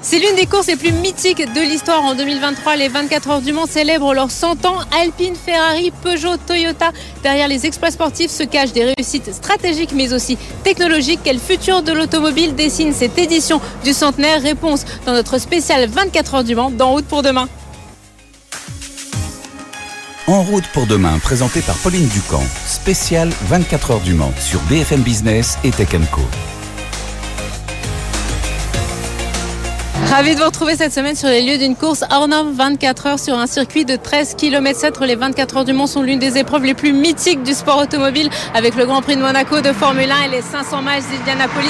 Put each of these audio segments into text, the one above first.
C'est l'une des courses les plus mythiques de l'histoire en 2023. Les 24 heures du Mans célèbrent leurs 100 ans. Alpine, Ferrari, Peugeot, Toyota. Derrière les exploits sportifs se cachent des réussites stratégiques mais aussi technologiques. Quel futur de l'automobile dessine cette édition du centenaire? Réponse dans notre spécial 24 heures du Mans dans Route pour demain. En route pour demain, présenté par Pauline Ducamp. Spécial 24 heures du Mans sur BFM Business et Tech Co. Ravi de vous retrouver cette semaine sur les lieux d'une course hors norme 24 heures sur un circuit de 13 km 7. Les 24 heures du Mans sont l'une des épreuves les plus mythiques du sport automobile avec le Grand Prix de Monaco de Formule 1 et les 500 miles d'Indianapolis.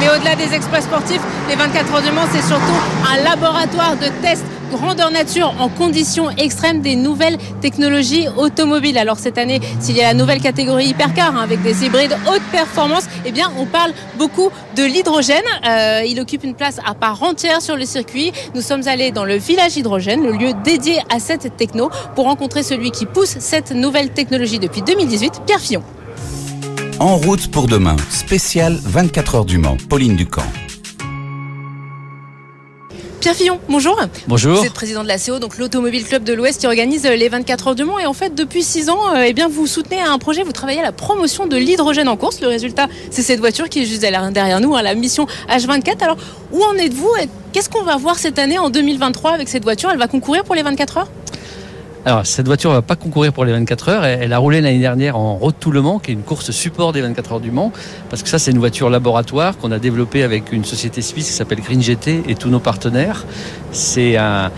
Mais au-delà des exploits sportifs, les 24 heures du Mans, c'est surtout un laboratoire de tests grandeur nature en conditions extrêmes des nouvelles technologies automobiles. Alors cette année, s'il y a la nouvelle catégorie hypercar hein, avec des hybrides haute performance, eh bien on parle beaucoup de l'hydrogène. Euh, il occupe une place à part entière sur le circuit. Nous sommes allés dans le village hydrogène, le lieu dédié à cette techno, pour rencontrer celui qui pousse cette nouvelle technologie depuis 2018, Pierre Fillon. En route pour demain, spécial 24 heures du Mans, Pauline Ducamp. Pierre Fillon, bonjour. Bonjour. Vous êtes président de la CO, donc l'Automobile Club de l'Ouest qui organise les 24 heures du Mans. Et en fait, depuis 6 ans, euh, eh bien, vous soutenez un projet, vous travaillez à la promotion de l'hydrogène en course. Le résultat, c'est cette voiture qui est juste derrière nous, hein, la mission H24. Alors, où en êtes-vous Qu'est-ce qu'on va voir cette année en 2023 avec cette voiture? Elle va concourir pour les 24 heures? Alors, cette voiture ne va pas concourir pour les 24 heures. Elle a roulé l'année dernière en Road to Le Mans, qui est une course support des 24 heures du Mans. Parce que ça, c'est une voiture laboratoire qu'on a développée avec une société suisse qui s'appelle Green GT et tous nos partenaires. C'est un,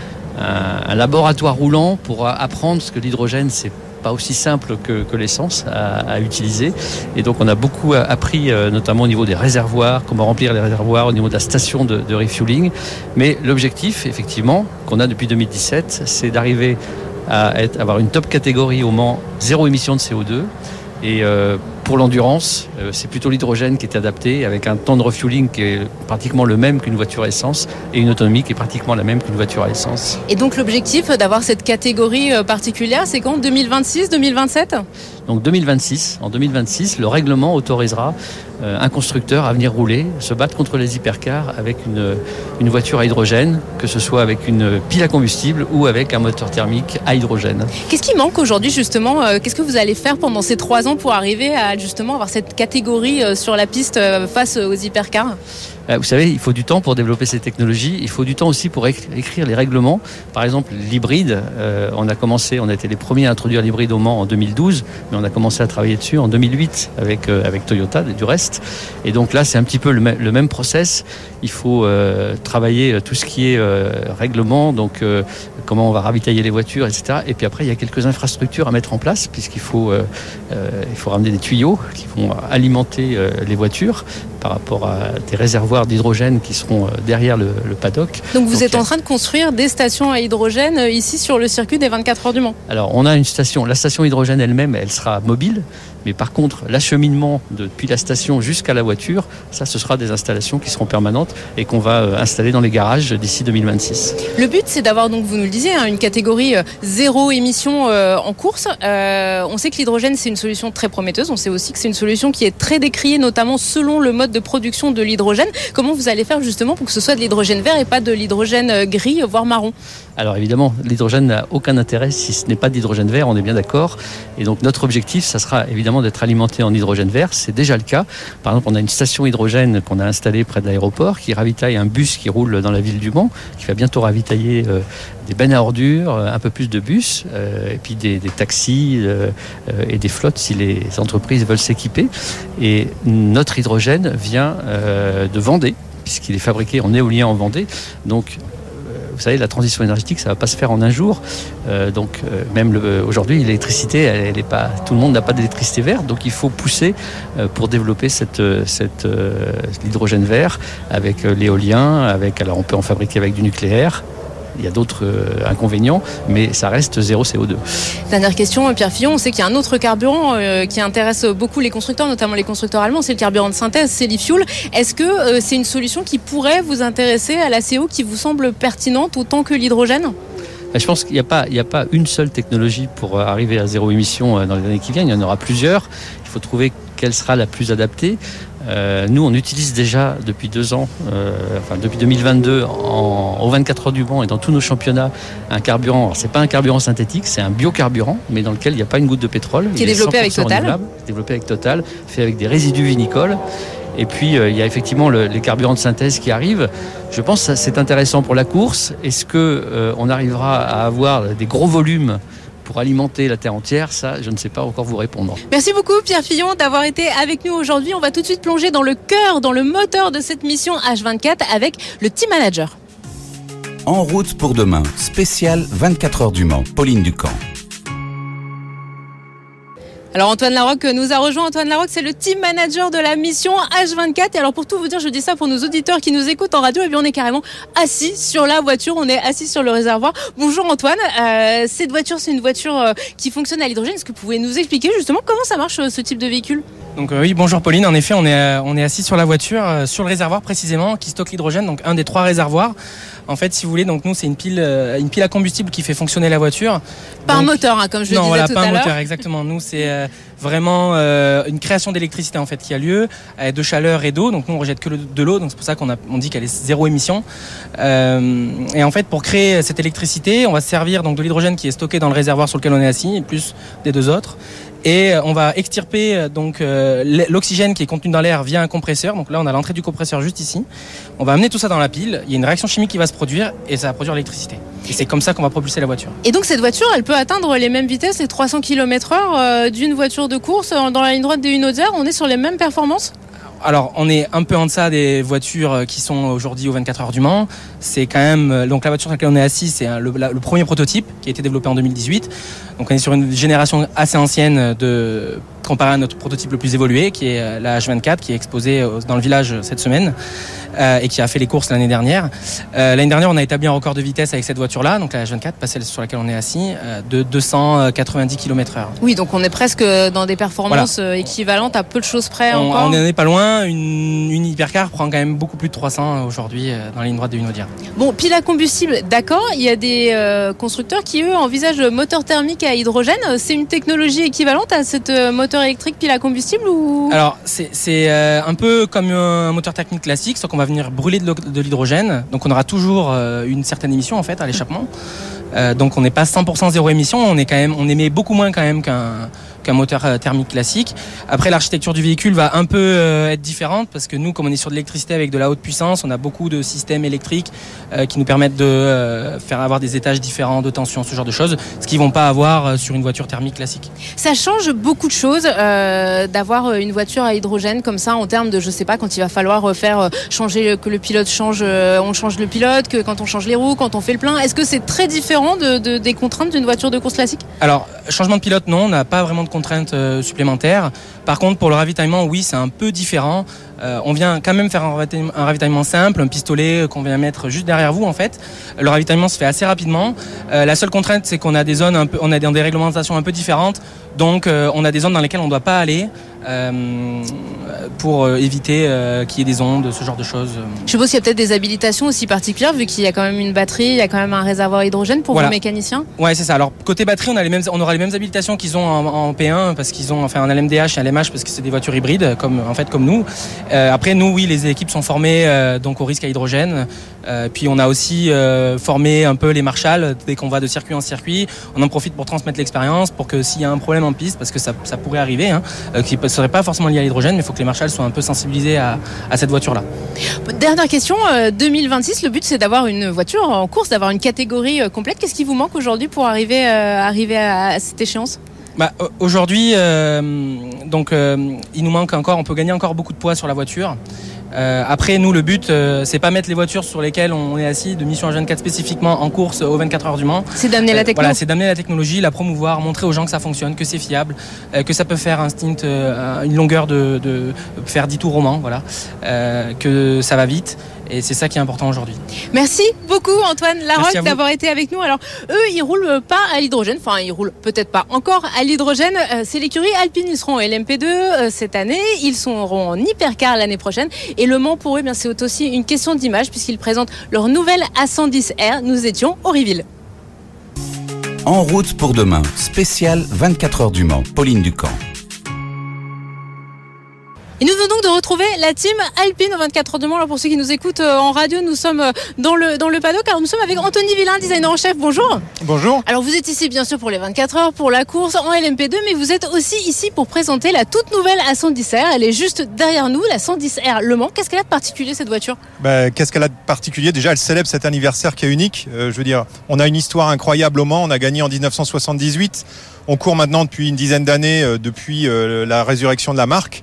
laboratoire roulant pour apprendre ce que l'hydrogène, c'est pas aussi simple que, l'essence à, à, utiliser. Et donc on a beaucoup appris, euh, notamment au niveau des réservoirs, comment remplir les réservoirs, au niveau de la station de, de refueling. Mais l'objectif, effectivement, qu'on a depuis 2017, c'est d'arriver à être, avoir une top catégorie au Mans, zéro émission de CO2. Et euh, pour l'endurance, euh, c'est plutôt l'hydrogène qui est adapté avec un temps de refueling qui est pratiquement le même qu'une voiture à essence et une autonomie qui est pratiquement la même qu'une voiture à essence. Et donc l'objectif d'avoir cette catégorie euh, particulière, c'est quand? 2026, 2027 Donc 2026, en 2026, le règlement autorisera euh, un constructeur à venir rouler, se battre contre les hypercars avec une, une voiture à hydrogène, que ce soit avec une pile à combustible ou avec un moteur thermique à hydrogène. Qu'est-ce qui manque aujourd'hui justement? Qu'est-ce que vous allez faire pendant ces trois ans pour arriver à justement avoir cette catégorie euh, sur la piste euh, face aux hypercars euh, vous savez, il faut du temps pour développer ces technologies. Il faut du temps aussi pour écrire les règlements. Par exemple, l'hybride, on a commencé, on a été les premiers à introduire l'hybride au Mans en 2012, mais on a commencé à travailler dessus en 2008 avec avec Toyota du reste. Et donc là, c'est un petit peu le, même process. Il faut travailler tout ce qui est règlement, donc comment on va ravitailler les voitures, etc. Et puis après, il y a quelques infrastructures à mettre en place puisqu'il faut il faut ramener des tuyaux qui vont alimenter les voitures par rapport à des réservoirs d'hydrogène qui seront derrière le, le paddock. Donc vous Donc, êtes en train de construire des stations à hydrogène ici sur le circuit des 24 heures du Mans Alors on a une station, la station hydrogène elle-même, elle sera mobile. Mais par contre, l'acheminement depuis la station jusqu'à la voiture, ça, ce sera des installations qui seront permanentes et qu'on va installer dans les garages d'ici 2026. Le but, c'est d'avoir, donc vous nous le disiez, hein, une catégorie euh, zéro émission euh, en course. Euh, on sait que l'hydrogène, c'est une solution très prometteuse. On sait aussi que c'est une solution qui est très décriée, notamment selon le mode de production de l'hydrogène. Comment vous allez faire justement pour que ce soit de l'hydrogène vert et pas de l'hydrogène gris, voire marron? Alors évidemment, l'hydrogène n'a aucun intérêt si ce n'est pas d'hydrogène vert, on est bien d'accord. Et donc notre objectif, ça sera évidemment d'être alimenté en hydrogène vert. C'est déjà le cas. Par exemple, on a une station hydrogène qu'on a installée près de l'aéroport qui ravitaille un bus qui roule dans la ville du Mans, qui va bientôt ravitailler euh, des bennes à ordures, un peu plus de bus, euh, et puis des, taxis euh, et des flottes si les entreprises veulent s'équiper. Et notre hydrogène vient de Vendée, puisqu'il est fabriqué en éolien en Vendée. Donc vous savez, la transition énergétique, ça va pas se faire en un jour. donc même aujourd'hui, l'électricité, tout le monde n'a pas d'électricité verte, donc il faut pousser pour développer l'hydrogène vert avec l'éolien, alors on peut en fabriquer avec du nucléaire il y a d'autres euh, inconvénients, mais ça reste zéro CO2. Dernière question, Pierre Fillon, on sait qu'il y a un autre carburant euh, qui intéresse beaucoup les constructeurs, notamment les constructeurs allemands, c'est le carburant de synthèse, c'est l'e-fuel. Est-ce que euh, c'est une solution qui pourrait vous intéresser à la CO qui vous semble pertinente autant que l'hydrogène? Bah, je pense qu'il n'y a, a pas une seule technologie pour arriver à zéro émission dans les années qui viennent. Il y en aura plusieurs. Il faut trouver quelle sera la plus adaptée. Euh, nous, on utilise déjà depuis deux ans, euh, enfin depuis 2022, en, aux 24 heures du Mans et dans tous nos championnats, un carburant. Alors, c'est pas un carburant synthétique, c'est un biocarburant, mais dans lequel il n'y a pas une goutte de pétrole. Qui est développé avec Total. Développé avec Total, fait avec des résidus vinicoles. Et puis, euh, il y a effectivement les carburants de synthèse qui arrivent. Je pense que c'est intéressant pour la course. Est-ce que on arrivera à avoir des gros volumes pour alimenter la terre entière, ça, je ne sais pas encore vous répondre. Merci beaucoup Pierre Fillon d'avoir été avec nous aujourd'hui. On va tout de suite plonger dans le cœur, dans le moteur de cette mission H24 avec le Team Manager. En route pour demain, spécial 24 heures du Mans, Pauline Ducamp. Alors Antoine Larocque nous a rejoint. Antoine Larocque, c'est le team manager de la mission H24. Et alors pour tout vous dire, je dis ça pour nos auditeurs qui nous écoutent en radio, et bien on est carrément assis sur la voiture, on est assis sur le réservoir. Bonjour Antoine, euh, cette voiture c'est une voiture euh, qui fonctionne à l'hydrogène. Est-ce que vous pouvez nous expliquer justement comment ça marche euh, ce type de véhicule? Donc oui, bonjour Pauline. En effet, on est on est assis sur la voiture, sur le réservoir précisément, qui stocke l'hydrogène. Donc un des trois réservoirs. En fait, si vous voulez, donc nous c'est une pile une pile à combustible qui fait fonctionner la voiture. Pas un moteur, hein, comme je le disais voilà, tout à l'heure. Non, pas un moteur, exactement. Nous c'est vraiment euh, une création d'électricité en fait qui a lieu, euh, de chaleur et d'eau. Donc nous on rejette que de l'eau, donc c'est pour ça qu'on on dit qu'elle est zéro émission. Euh, et en fait pour créer cette électricité, on va se servir donc de l'hydrogène qui est stocké dans le réservoir sur lequel on est assis, plus des deux autres et on va extirper donc l'oxygène qui est contenu dans l'air via un compresseur. Donc là, on a l'entrée du compresseur juste ici. On va amener tout ça dans la pile. Il y a une réaction chimique qui va se produire et ça va produire l'électricité. Et c'est comme ça qu'on va propulser la voiture. Et donc cette voiture, elle peut atteindre les mêmes vitesses, les 300 km/h d'une voiture de course dans la ligne droite des Hunaudières. On est sur les mêmes performances? Alors, on est un peu en deçà des voitures qui sont aujourd'hui aux 24 heures du Mans. C'est quand même donc la voiture sur laquelle on est assis, c'est le, le, premier prototype qui a été développé en 2018. Donc, on est sur une génération assez ancienne de comparé à notre prototype le plus évolué, qui est la H24, qui est exposé dans le village cette semaine. Euh, et qui a fait les courses l'année dernière. Euh, l'année dernière, on a établi un record de vitesse avec cette voiture-là, donc la H24, pas celle sur laquelle on est assis, euh, de 290 km/h. Oui, donc on est presque dans des performances équivalentes à peu de choses près on, encore. On n'en est pas loin. Une, une, hypercar prend quand même beaucoup plus de 300 aujourd'hui dans la ligne droite de Unaudière. Bon, pile à combustible, d'accord. Il y a des constructeurs qui, eux, envisagent moteur thermique à hydrogène. C'est une technologie équivalente à cette moteur électrique pile à combustible ou? Alors, c'est un peu comme un moteur technique classique, sauf qu'on va venir brûler de l'hydrogène. Donc on aura toujours euh, une certaine émission en fait à l'échappement. Euh, donc on n'est pas 100% zéro émission, on est quand même, on émet beaucoup moins quand même qu'un qu'un moteur euh, thermique classique. Après, l'architecture du véhicule va un peu euh, être différente parce que nous, comme on est sur de l'électricité avec de la haute puissance, on a beaucoup de systèmes électriques euh, qui nous permettent de faire avoir des étages différents de tension, ce genre de choses, ce qu'ils vont pas avoir sur une voiture thermique classique. Ça change beaucoup de choses d'avoir une voiture à hydrogène comme ça en termes de, je sais pas, quand il va falloir faire changer que le pilote change, on change le pilote, que quand on change les roues, quand on fait le plein. Est-ce que c'est très différent de, des contraintes d'une voiture de course classique? Alors, changement de pilote, non, on n'a pas vraiment de contraintes euh, supplémentaires. Par contre, pour le ravitaillement, oui, c'est un peu différent. Euh, on vient quand même faire un ravitaillement, simple, un pistolet qu'on vient mettre juste derrière vous en fait. Le ravitaillement se fait assez rapidement. Euh, la seule contrainte, c'est qu'on a des zones on a des réglementations un peu différentes. Donc, on a des zones dans lesquelles on ne doit pas aller. Euh, pour euh, éviter euh, qu'il y ait des ondes, ce genre de choses. Je suppose qu'il y a peut-être des habilitations aussi particulières, vu qu'il y a quand même une batterie, il y a quand même un réservoir hydrogène pour vos mécaniciens Ouais, c'est ça. Alors, côté batterie, on, a les mêmes, on aura les mêmes habilitations qu'ils ont en, P1, parce qu'ils ont enfin, un LMDH et un LMH, parce que c'est des voitures hybrides, comme, en fait, comme nous. après, nous, oui, les équipes sont formées donc au risque à hydrogène. puis, on a aussi formé un peu les marshals dès qu'on va de circuit en circuit. On en profite pour transmettre l'expérience, pour que s'il y a un problème en piste, parce que ça, ça pourrait arriver, hein, ne serait pas forcément lié à l'hydrogène, mais il faut que les marshals soient un peu sensibilisés à, cette voiture-là. Dernière question, 2026, euh, le but c'est d'avoir une voiture en course, d'avoir une catégorie euh, complète. Qu'est-ce qui vous manque aujourd'hui pour arriver, euh, arriver à, cette échéance? Bah, Aujourd'hui, donc il nous manque encore, on peut gagner encore beaucoup de poids sur la voiture. Euh, après, nous, le but, euh, c'est pas mettre les voitures sur lesquelles on est assis de mission H24 spécifiquement en course aux 24 heures du Mans. C'est d'amener la technologie. Voilà, c'est d'amener la technologie, la promouvoir, montrer aux gens que ça fonctionne, que c'est fiable, euh, que ça peut faire un stint, euh, une longueur de, de faire 10 tours au Mans, voilà, euh, que ça va vite. Et c'est ça qui est important aujourd'hui. Merci beaucoup Antoine Larocque d'avoir été avec nous. Alors eux, ils roulent pas à l'hydrogène, enfin ils roulent peut-être pas encore à l'hydrogène. Euh, c'est l'écurie Alpine, ils seront en LMP2 euh, cette année, ils seront en hypercar l'année prochaine. Et Le Mans pour eux, eh bien c'est aussi une question d'image puisqu'ils présentent leur nouvelle A110R. Nous étions au Riville. En route pour demain, spécial 24 heures du Mans, Pauline Ducamp. Et nous venons donc de retrouver la team Alpine au 24 heures de Mans. Alors pour ceux qui nous écoutent euh, en radio, nous sommes euh, dans le, dans le paddock. Alors nous sommes avec Anthony Villain, designer en chef. Bonjour. Bonjour. Alors vous êtes ici bien sûr pour les 24 heures, pour la course en LMP2, mais vous êtes aussi ici pour présenter la toute nouvelle A110R. Elle est juste derrière nous, la 110R Le Mans. Qu'est-ce qu'elle a de particulier cette voiture? Ben, Qu'est-ce qu'elle a de particulier? Déjà, elle célèbre cet anniversaire qui est unique. Euh, je veux dire, on a une histoire incroyable au Mans. On a gagné en 1978. On court maintenant depuis une dizaine d'années, euh, depuis euh, la résurrection de la marque.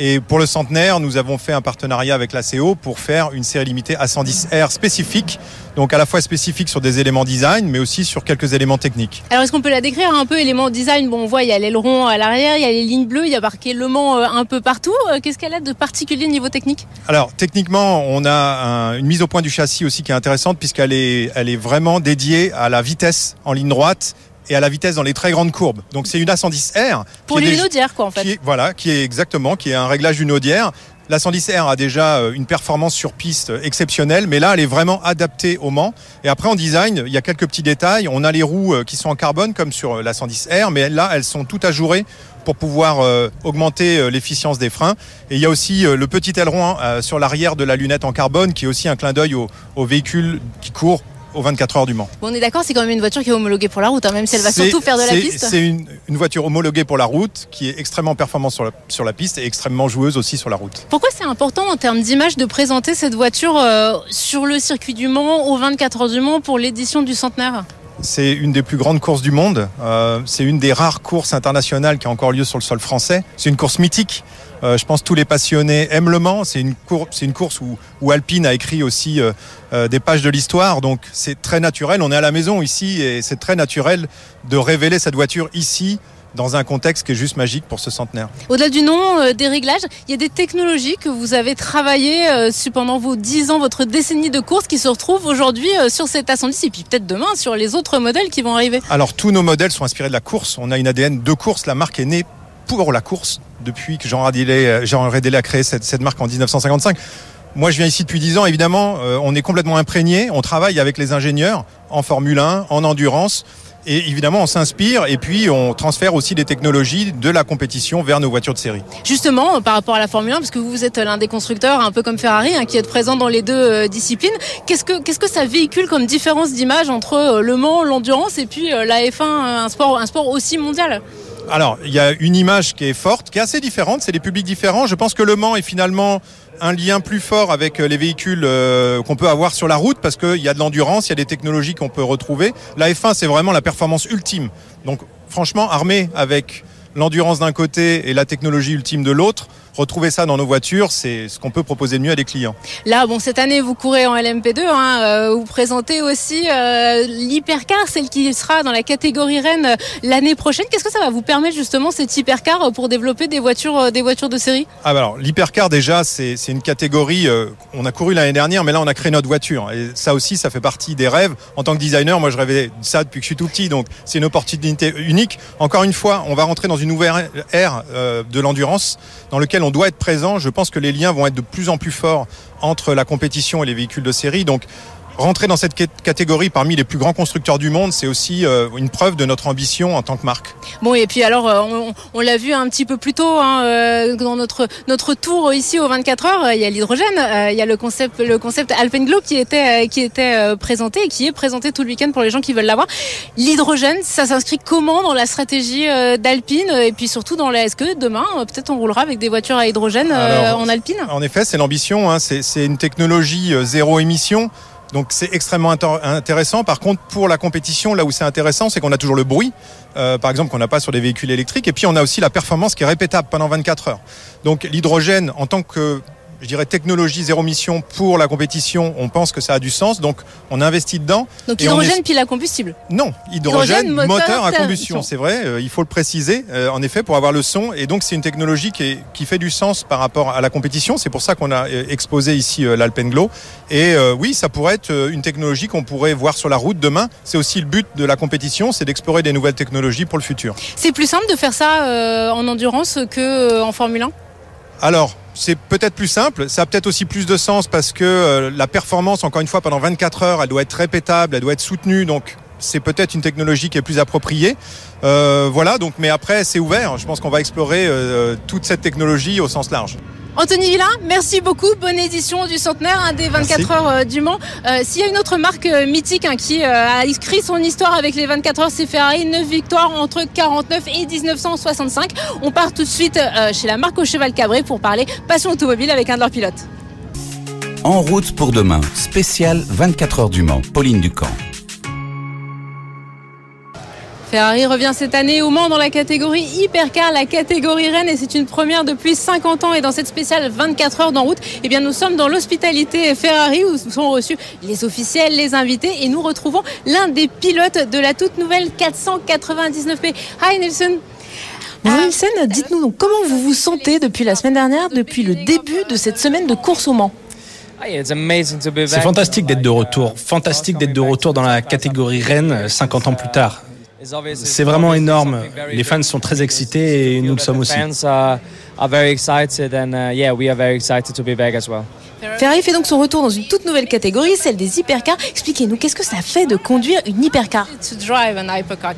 Et pour le centenaire, nous avons fait un partenariat avec la CO pour faire une série limitée A110R spécifique. Donc à la fois spécifique sur des éléments design, mais aussi sur quelques éléments techniques. Alors est-ce qu'on peut la décrire un peu élément design? Bon, on voit il y a l'aileron à l'arrière, il y a les lignes bleues, il y a marqué Le Mans euh, un peu partout. Euh, Qu'est-ce qu'elle a de particulier niveau technique? Alors techniquement, on a un- une mise au point du châssis aussi qui est intéressante puisqu'elle est, elle est vraiment dédiée à la vitesse en ligne droite et à la vitesse dans les très grandes courbes. Donc c'est une A110R Pour déjà- Lénaudières quoi en fait. qui est, voilà, qui est exactement, qui est un réglage d'une audière. La 110R a déjà euh, une performance sur piste exceptionnelle, mais là, elle est vraiment adaptée au Mans. Et après, en design, il y a quelques petits détails. On a les roues euh, qui sont en carbone, comme sur euh, la 110R, mais là, elles sont toutes ajourées pour pouvoir euh, augmenter euh, l'efficience des freins. Et il y a aussi euh, le petit aileron euh, sur l'arrière de la lunette en carbone, qui est aussi un clin d'œil au, au véhicule qui court aux 24 heures du Mans. Bon, on est d'accord, c'est quand même une voiture qui est homologuée pour la route, hein, même si elle va surtout faire de la piste. C'est une, une voiture homologuée pour la route, qui est extrêmement performante sur la, sur la piste et extrêmement joueuse aussi sur la route. Pourquoi c'est important en termes d'image de présenter cette voiture euh, sur le circuit du Mans, aux 24 heures du Mans, pour l'édition du centenaire? C'est une des plus grandes courses du monde. Euh, c'est une des rares courses internationales qui a encore lieu sur le sol français. C'est une course mythique. Euh, je pense que tous les passionnés aiment Le Mans. C'est une, cour- c'est une course où, où Alpine a écrit aussi euh, euh, des pages de l'histoire. Donc c'est très naturel. On est à la maison ici et c'est très naturel de révéler cette voiture ici dans un contexte qui est juste magique pour ce centenaire. Au-delà du nom, euh, des réglages, il y a des technologies que vous avez travaillées euh, pendant vos 10 ans, votre décennie de course, qui se retrouvent aujourd'hui euh, sur cet A110 et puis peut-être demain sur les autres modèles qui vont arriver. Alors tous nos modèles sont inspirés de la course. On a une ADN de course. La marque est née pour la course depuis que Jean Radillet, Jean Radillet a créé cette, marque en 1955. Moi, je viens ici depuis 10 ans. Évidemment, euh, on est complètement imprégné. On travaille avec les ingénieurs en Formule 1, en endurance. Et évidemment, on s'inspire et puis on transfère aussi des technologies de la compétition vers nos voitures de série. Justement, euh, par rapport à la Formule 1, parce que vous êtes l'un des constructeurs, un peu comme Ferrari, hein, qui êtes présent dans les deux euh, disciplines, qu'est-ce que, ça véhicule comme différence d'image entre euh, le Mans, l'endurance, et puis euh, la F1, euh, un sport, un sport aussi mondial? Alors, il y a une image qui est forte, qui est assez différente, c'est des publics différents. Je pense que Le Mans est finalement un lien plus fort avec euh, les véhicules euh, qu'on peut avoir sur la route parce qu'il y a de l'endurance, il y a des technologies qu'on peut retrouver. La F1, c'est vraiment la performance ultime. Donc, franchement, armé avec l'endurance d'un côté et la technologie ultime de l'autre, retrouver ça dans nos voitures, c'est ce qu'on peut proposer de mieux à des clients. Là, bon, cette année, vous courez en LMP2, hein, euh, vous présentez aussi euh, l'hypercar, celle qui sera dans la catégorie Rennes euh, l'année prochaine. Qu'est-ce que ça va vous permettre justement cet hypercar pour développer des voitures, des voitures de série? Ah bah alors l'hypercar déjà c'est c'est une catégorie euh, on a couru l'année dernière mais là on a créé notre voiture. Et ça aussi ça fait partie des rêves. En tant que designer moi je rêvais de ça depuis que je suis tout petit. Donc c'est une opportunité unique. Encore une fois on va rentrer dans une nouvelle ère euh, de l'endurance dans lequel on doit être présent. Je pense que les liens vont être de plus en plus forts entre la compétition et les véhicules de série Rentrer dans cette cat- catégorie parmi les plus grands constructeurs du monde, c'est aussi euh, une preuve de notre ambition en tant que marque. Bon, et puis alors, euh, on, on l'a vu un petit peu plus tôt hein, euh, dans notre notre tour ici aux 24 heures. Il y a l'hydrogène, il y a le concept le concept Alpenglow qui était qui était présenté et qui est présenté tout le week-end pour les gens qui veulent l'avoir. L'hydrogène, ça s'inscrit comment dans la stratégie d'Alpine? Et puis surtout dans la. Est-ce que demain, peut-être, on roulera avec des voitures à hydrogène Alors, en Alpine? En effet, c'est l'ambition. hein. C'est une technologie zéro émission. Donc c'est extrêmement intéressant. Par contre, pour la compétition, là où c'est intéressant, c'est qu'on a toujours le bruit, euh, par exemple, qu'on n'a pas sur des véhicules électriques. Et puis on a aussi la performance qui est répétable pendant 24 heures. Donc l'hydrogène, en tant que je dirais, technologie zéro mission pour la compétition, on pense que ça a du sens. Donc, on investit dedans. Donc, hydrogène est- pile à combustible. Non, hydrogène, Hydrogène, moteur, moteur à combustion, c'est vrai, euh, il faut le préciser, euh, en effet, pour avoir le son. Et donc, c'est une technologie qui, est- qui fait du sens par rapport à la compétition. C'est pour ça qu'on a euh, exposé ici euh, l'Alpenglow. Et oui, ça pourrait être une technologie qu'on pourrait voir sur la route demain. C'est aussi le but de la compétition, c'est d'explorer des nouvelles technologies pour le futur. C'est plus simple de faire ça en endurance que euh, en Formule 1 Alors, c'est peut-être plus simple, ça a peut-être aussi plus de sens parce que euh, la performance, encore une fois, pendant 24 heures, elle doit être répétable, elle doit être soutenue, donc c'est peut-être une technologie qui est plus appropriée. Euh, voilà, donc, mais après, c'est ouvert. Je pense qu'on va explorer euh, toute cette technologie au sens large. Anthony Villain, merci beaucoup. Bonne édition du centenaire hein, des 24 Merci. heures euh, du Mans. Euh, S'il y a une autre marque euh, mythique hein, qui euh, a écrit son histoire avec les 24 heures, c'est Ferrari. 9 victoires entre 49 et 1965. On part tout de suite euh, chez la marque au cheval cabré pour parler passion automobile avec un de leurs pilotes. En route pour demain, spécial 24 heures du Mans, Pauline Ducamp. Ferrari revient cette année au Mans dans la catégorie Hypercar, la catégorie Rennes, et c'est une première depuis 50 ans. Et dans cette spéciale 24 heures d'en route, eh bien, nous sommes dans l'hospitalité Ferrari où sont reçus les officiels, les invités, et nous retrouvons l'un des pilotes de la toute nouvelle 499P. Hi Nelson. Bonjour Nielsen, dites-nous donc comment vous vous sentez depuis la semaine dernière, depuis le début de cette semaine de course au Mans? C'est fantastique d'être de retour, fantastique d'être de retour dans la catégorie Rennes 50 ans plus tard. C'est vraiment énorme. Les fans sont très excités et nous le sommes aussi. Ferrari fait donc son retour dans une toute nouvelle catégorie, celle des hypercars. Expliquez-nous, qu'est-ce que ça fait de conduire une hypercar? To drive an hypercar.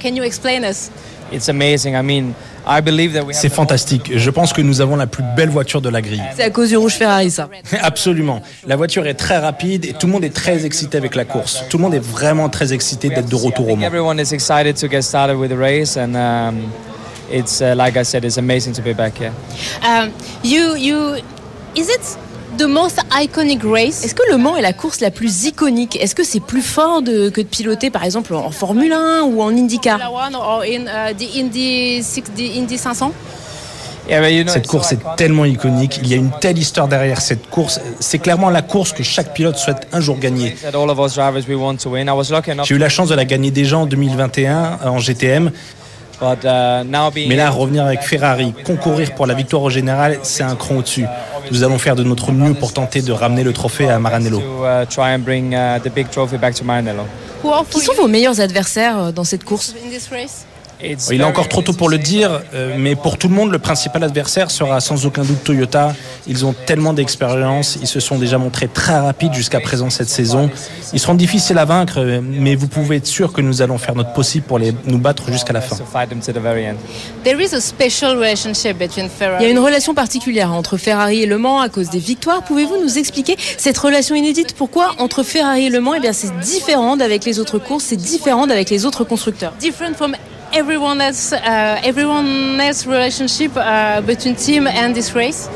C'est fantastique. Je pense que nous avons la plus belle voiture de la grille. C'est à cause du rouge Ferrari, ça. Absolument. La voiture est très rapide et tout le monde est très excité avec la course. Tout le monde est vraiment très excité d'être de retour au Mans. Everyone is excited to get started with the race, and um, it's uh, like I said, it's amazing to be back here. Um, you, you, is it the most iconic race? Est-ce que le Mans est la course la plus iconique? Est-ce que c'est plus fort de- que de piloter par exemple en Formule 1 ou en IndyCar? Formula One or in the Indy, six, the Indy 500? Yeah, but you know, Cette course so est iconic. tellement iconique. Il y a une telle histoire derrière cette course. C'est clairement la course que chaque pilote souhaite un jour gagner. That all of us drivers we want to win. I was lucky enough, J'ai eu la chance de la gagner déjà en 2021 en GTM. Uh, Mais là, revenir avec Ferrari, concourir pour la victoire au général, c'est un cran au-dessus. Nous allons faire de notre mieux pour tenter de ramener le trophée à Maranello. to uh, try and bring uh, the big trophy back to Maranello. Who are for Qui sont vos meilleurs adversaires euh, dans cette course? Il est encore trop tôt pour le dire, euh, mais pour tout le monde, le principal adversaire sera sans aucun doute Toyota. Ils ont tellement d'expérience, ils se sont déjà montrés très rapides jusqu'à présent cette saison. Ils seront difficiles à vaincre, mais vous pouvez être sûr que nous allons faire notre possible pour les, nous battre jusqu'à la fin. Il y a une relation particulière entre Ferrari et Le Mans à cause des victoires. Pouvez-vous nous expliquer cette relation inédite? Pourquoi entre Ferrari et Le Mans, eh bien c'est différent d'avec les autres courses, c'est différent d'avec les autres constructeurs? Different from everyone else, uh, everyone else relationship uh, between team and this race?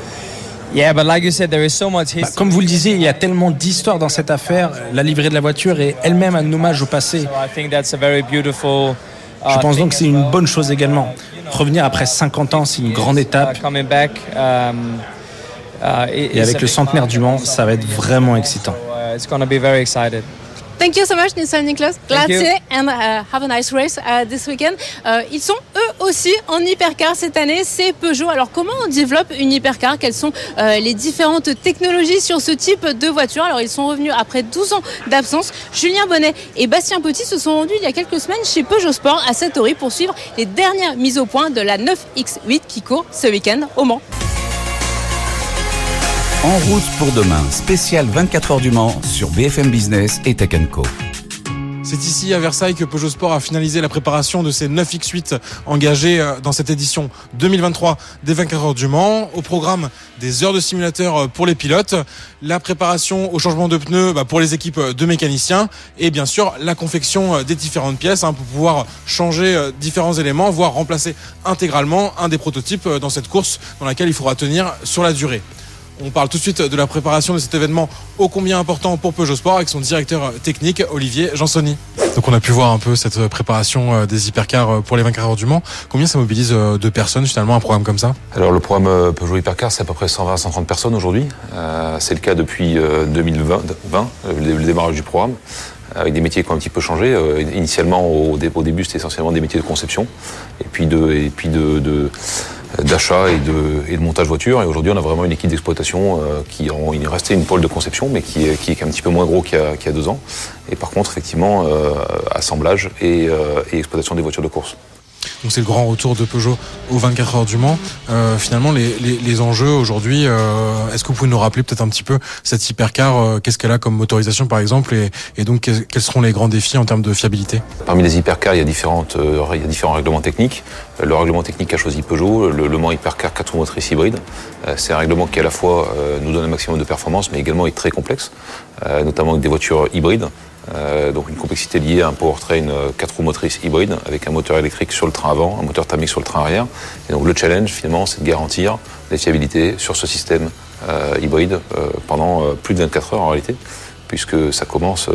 Yeah, but like you said, there is so much Bah, history. comme vous le disiez, il y a tellement d'histoires dans cette affaire. La livrée de la voiture est elle-même un hommage au passé. So I think that's a very beautiful. uh, Je pense thing donc que c'est une bonne chose également. Revenir après 50 ans, c'est une grande Uh, étape. coming back. Um, uh, it- Et avec le centenaire du Mans, ça va être vraiment excitant. Thank you so much, Nilsson Niklas. Grazie and uh, have a nice race uh, this weekend. Uh, ils sont eux aussi en hypercar cette année, c'est Peugeot. Alors comment on développe une hypercar? Quelles sont euh, les différentes technologies sur ce type de voiture? Alors ils sont revenus après 12 ans d'absence. Julien Bonnet et Bastien Petit se sont rendus il y a quelques semaines chez Peugeot Sport à Satori pour suivre les dernières mises au point de la 9X8 qui court ce week-end au Mans. En route pour demain, spécial 24 heures du Mans sur BFM Business et Tech Co. C'est ici à Versailles que Peugeot Sport a finalisé la préparation de ces 9 X8 engagés euh, dans cette édition 2023 des 24 heures du Mans. Au programme des heures de simulateur euh, pour les pilotes, la préparation au changement de pneus bah, pour les équipes euh, de mécaniciens et bien sûr la confection des différentes pièces hein, pour pouvoir changer différents éléments, voire remplacer intégralement un des prototypes dans cette course dans laquelle il faudra tenir sur la durée. On parle tout de suite de la préparation de cet événement ô combien important pour Peugeot Sport avec son directeur technique Olivier Jansoni. Donc on a pu voir un peu cette préparation euh, des hypercars euh, pour les 24 heures du Mans. Combien ça mobilise euh, de personnes finalement un programme comme ça? Alors le programme Peugeot Hypercar c'est à peu près 120-130 personnes aujourd'hui. c'est le cas depuis 2020, le démarrage du programme avec des métiers qui ont un petit peu changé. initialement, au, début, c'était essentiellement des métiers de conception, et puis de, et puis de, d'achat et de, et de montage voiture. Et aujourd'hui, on a vraiment une équipe d'exploitation euh, qui il est resté une pôle de conception, mais qui est, qui est un petit peu moins gros qu'il y, a, deux ans. Et par contre, effectivement, euh, assemblage euh, et exploitation des voitures de course. Donc c'est le grand retour de Peugeot aux 24 heures du Mans. Euh, finalement, les, enjeux aujourd'hui, euh, est-ce que vous pouvez nous rappeler peut-être un petit peu cette hypercar euh, Qu'est-ce qu'elle a comme motorisation par exemple et, donc quels seront les grands défis en termes de fiabilité? Parmi les hypercars, il y a, a différents règlements techniques. Le règlement technique qu'a choisi Peugeot, le, le Mans Hypercar 4 motrices hybride, c'est un règlement qui à la fois nous donne un maximum de performance, mais également est très complexe, notamment avec des voitures hybrides. Euh, donc une complexité liée à un powertrain 4 euh, roues motrices hybride avec un moteur électrique sur le train avant, un moteur thermique sur le train arrière. Et donc le challenge finalement c'est de garantir la fiabilité sur ce système euh, hybride pendant plus de 24 heures en réalité, puisque ça commence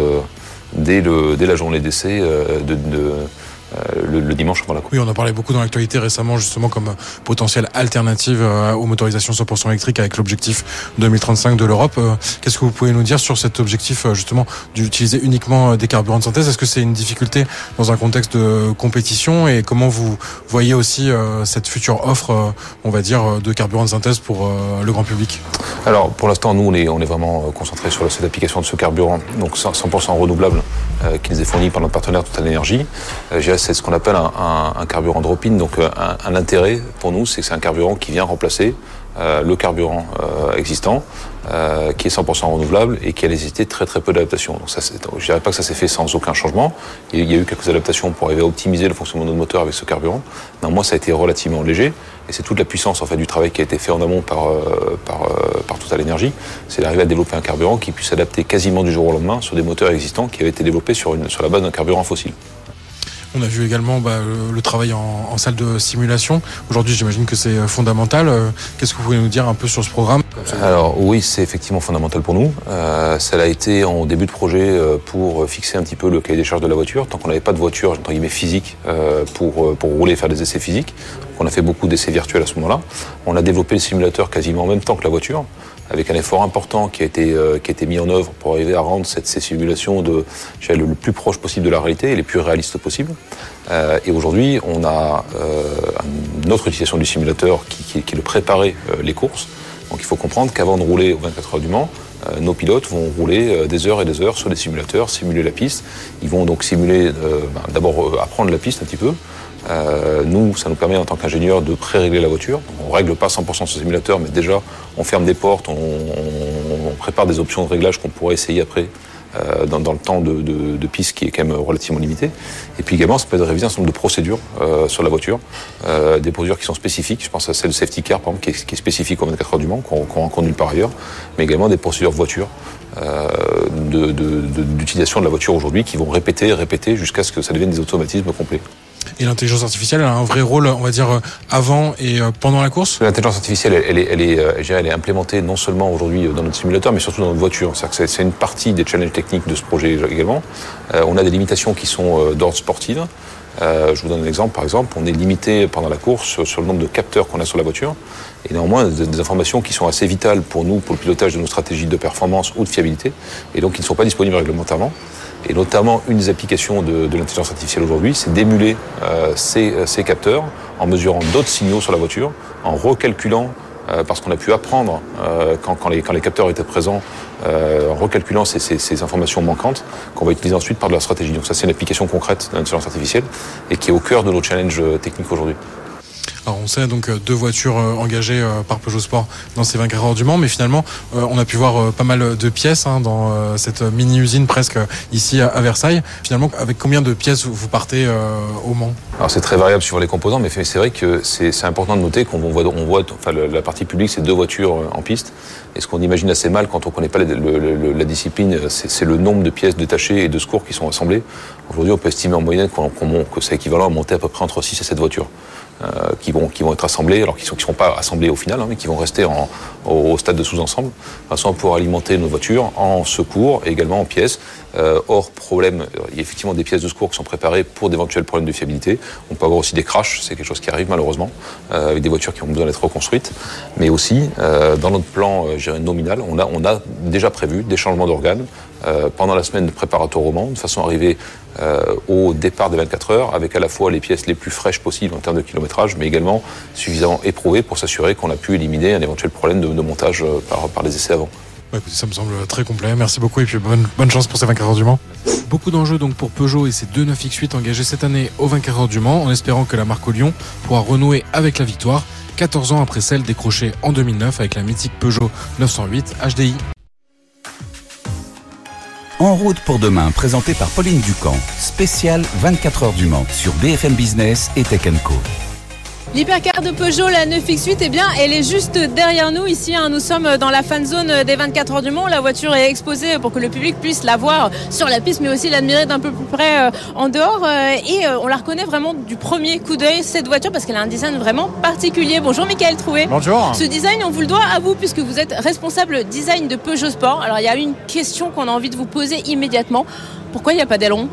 dès, le, dès la journée d'essai de, de euh, le, dimanche avant la Oui, on en parlait beaucoup dans l'actualité récemment, justement, comme potentielle alternative euh, aux motorisations 100% électriques avec l'objectif 2035 de l'Europe. Euh, qu'est-ce que vous pouvez nous dire sur cet objectif, justement, d'utiliser uniquement des carburants de synthèse? Est-ce que c'est une difficulté dans un contexte de compétition? Et comment vous voyez aussi cette future offre, on va dire, de carburants de synthèse pour le grand public? Alors, pour l'instant, nous, on est, on est vraiment concentré sur cette application de ce carburant, donc 100% renouvelable, qui nous est fourni par notre partenaire Total Energy c'est ce qu'on appelle un, carburant drop-in. Donc euh, un, intérêt pour nous, c'est que c'est un carburant qui vient remplacer euh, le carburant euh, existant, qui est 100% renouvelable et qui a nécessité très peu d'adaptation. Donc ça, je dirais pas que ça s'est fait sans aucun changement. Il y a eu quelques adaptations pour arriver à optimiser le fonctionnement de notre moteur avec ce carburant. Néanmoins, ça a été relativement léger et c'est toute la puissance en fait du travail qui a été fait en amont par par, par Total Energy. C'est d'arriver à développer un carburant qui puisse s'adapter quasiment du jour au lendemain sur des moteurs existants qui avaient été développés sur sur la base d'un carburant fossile. On a vu également bah, le, travail en, salle de simulation. Aujourd'hui, j'imagine que c'est euh, fondamental. Euh, qu'est-ce que vous pouvez nous dire un peu sur ce programme? Alors oui, c'est effectivement fondamental pour nous. Euh, ça l'a été en début de projet euh, pour fixer un petit peu le cahier des charges de la voiture. Tant qu'on n'avait pas de voiture, entre guillemets, physique pour, pour rouler et faire des essais physiques. on a fait beaucoup d'essais virtuels à ce moment-là. On a développé le simulateur quasiment en même temps que la voiture avec un effort important qui a été, euh, qui a été mis en œuvre pour arriver à rendre cette, ces simulations de, le, plus proche possible de la réalité et les plus réalistes possibles. Euh, et aujourd'hui, on a euh, une autre utilisation du simulateur qui, qui, est de préparer euh, les courses. Donc il faut comprendre qu'avant de rouler aux 24 heures du Mans, nos pilotes vont rouler des heures et des heures sur des simulateurs, simuler la piste. Ils vont donc simuler, ben, d'abord apprendre la piste un petit peu, euh, nous, ça nous permet en tant qu'ingénieur de pré-régler la voiture. On règle pas 100% ce simulateur, mais déjà, on ferme des portes, on, on, prépare des options de réglage qu'on pourrait essayer après euh, dans, dans, le temps de, de, de, piste qui est quand même relativement limité. Et puis également, ça peut être réviser un certain nombre de procédures euh, sur la voiture, euh, des procédures qui sont spécifiques. Je pense à celle de safety car, par exemple, qui est, qui est spécifique aux 24 heures du Mans, qu'on qu rencontre nulle part ailleurs, mais également des procédures voiture d'utilisation de, de, la voiture aujourd'hui qui vont répéter, répéter jusqu'à ce que ça devienne des automatismes complets. Et l'intelligence artificielle, elle a un vrai rôle, on va dire, euh, avant et euh, pendant la course? L'intelligence artificielle, elle, est, elle, est, euh, elle est implémentée non seulement aujourd'hui dans notre simulateur, mais surtout dans notre voiture. C'est une partie des challenges techniques de ce projet également. on a des limitations qui sont d'ordre sportif. Euh, je vous donne un exemple, par exemple, on est limité pendant la course sur, le nombre de capteurs qu'on a sur la voiture, et néanmoins des, informations qui sont assez vitales pour nous, pour le pilotage de nos stratégies de performance ou de fiabilité, et donc qui ne sont pas disponibles réglementairement. Et notamment, une des applications de, l'intelligence artificielle aujourd'hui, c'est d'émuler euh, ces, euh, ces, capteurs en mesurant d'autres signaux sur la voiture, en recalculant, euh, parce qu'on a pu apprendre quand, les, capteurs étaient présents, en recalculant ces, informations manquantes qu'on va utiliser ensuite par de la stratégie. Donc ça, c'est une application concrète de l'intelligence artificielle et qui est au cœur de nos challenges techniques aujourd'hui. Alors on sait donc euh, deux voitures euh, engagées euh, par Peugeot Sport dans ces 24 heures du Mans, mais finalement on a pu voir pas mal de pièces hein, dans cette mini-usine presque ici à Versailles. Finalement, avec combien de pièces vous partez au Mans? Alors c'est très variable suivant les composants, mais c'est vrai que c'est important de noter qu'on voit, la partie publique, c'est deux voitures en piste. Et ce qu'on imagine assez mal quand on ne connaît pas la, discipline, c'est le nombre de pièces détachées et de secours qui sont assemblées. Aujourd'hui, on peut estimer en moyenne qu que c'est équivalent à monter à peu près entre 6 et 7 voitures. Qui, vont, qui vont être assemblés, alors qu'ils ne seront pas assemblés au final, hein, mais qui vont rester au, stade de sous-ensemble, de façon à pouvoir alimenter nos voitures en secours et également en pièces. Euh, hors problème, il y a effectivement des pièces de secours qui sont préparées pour d'éventuels problèmes de fiabilité. On peut avoir aussi des crashs, c'est quelque chose qui arrive malheureusement, euh, avec des voitures qui ont besoin d'être reconstruites. Mais aussi, euh, dans notre plan euh, nominal, on a déjà prévu des changements d'organes euh, pendant la semaine préparatoire au Mans, de façon à arriver euh, au départ des 24 heures, avec à la fois les pièces les plus fraîches possibles en termes de kilométrage, mais également suffisamment éprouvées pour s'assurer qu'on a pu éliminer un éventuel problème de, de montage par, par les essais avant. Écoutez, ça me semble très complet. Merci beaucoup et puis bonne, bonne chance pour ces 24 heures du Mans. Beaucoup d'enjeux donc pour Peugeot et ses deux 9X8 engagés cette année aux 24 heures du Mans, en espérant que la marque au Lyon pourra renouer avec la victoire, 14 ans après celle décrochée en 2009 avec la mythique Peugeot 908 HDI. En route pour demain, présenté par Pauline Ducamp, spécial 24 heures du Mans sur BFM Business et Tech Co. L'hypercar de Peugeot, la 9X8, eh bien, elle est juste derrière nous. Ici, hein, nous sommes dans la fan zone des 24 heures du Mans. La voiture est exposée pour que le public puisse la voir sur la piste, mais aussi l'admirer d'un peu plus près euh, en dehors. Euh, et euh, on la reconnaît vraiment du premier coup d'œil, cette voiture, parce qu'elle a un design vraiment particulier. Bonjour, Michael Troué. Bonjour. Ce design, on vous le doit à vous, puisque vous êtes responsable design de Peugeot Sport. Alors, il y a une question qu'on a envie de vous poser immédiatement. Pourquoi il n'y a pas d'aileron?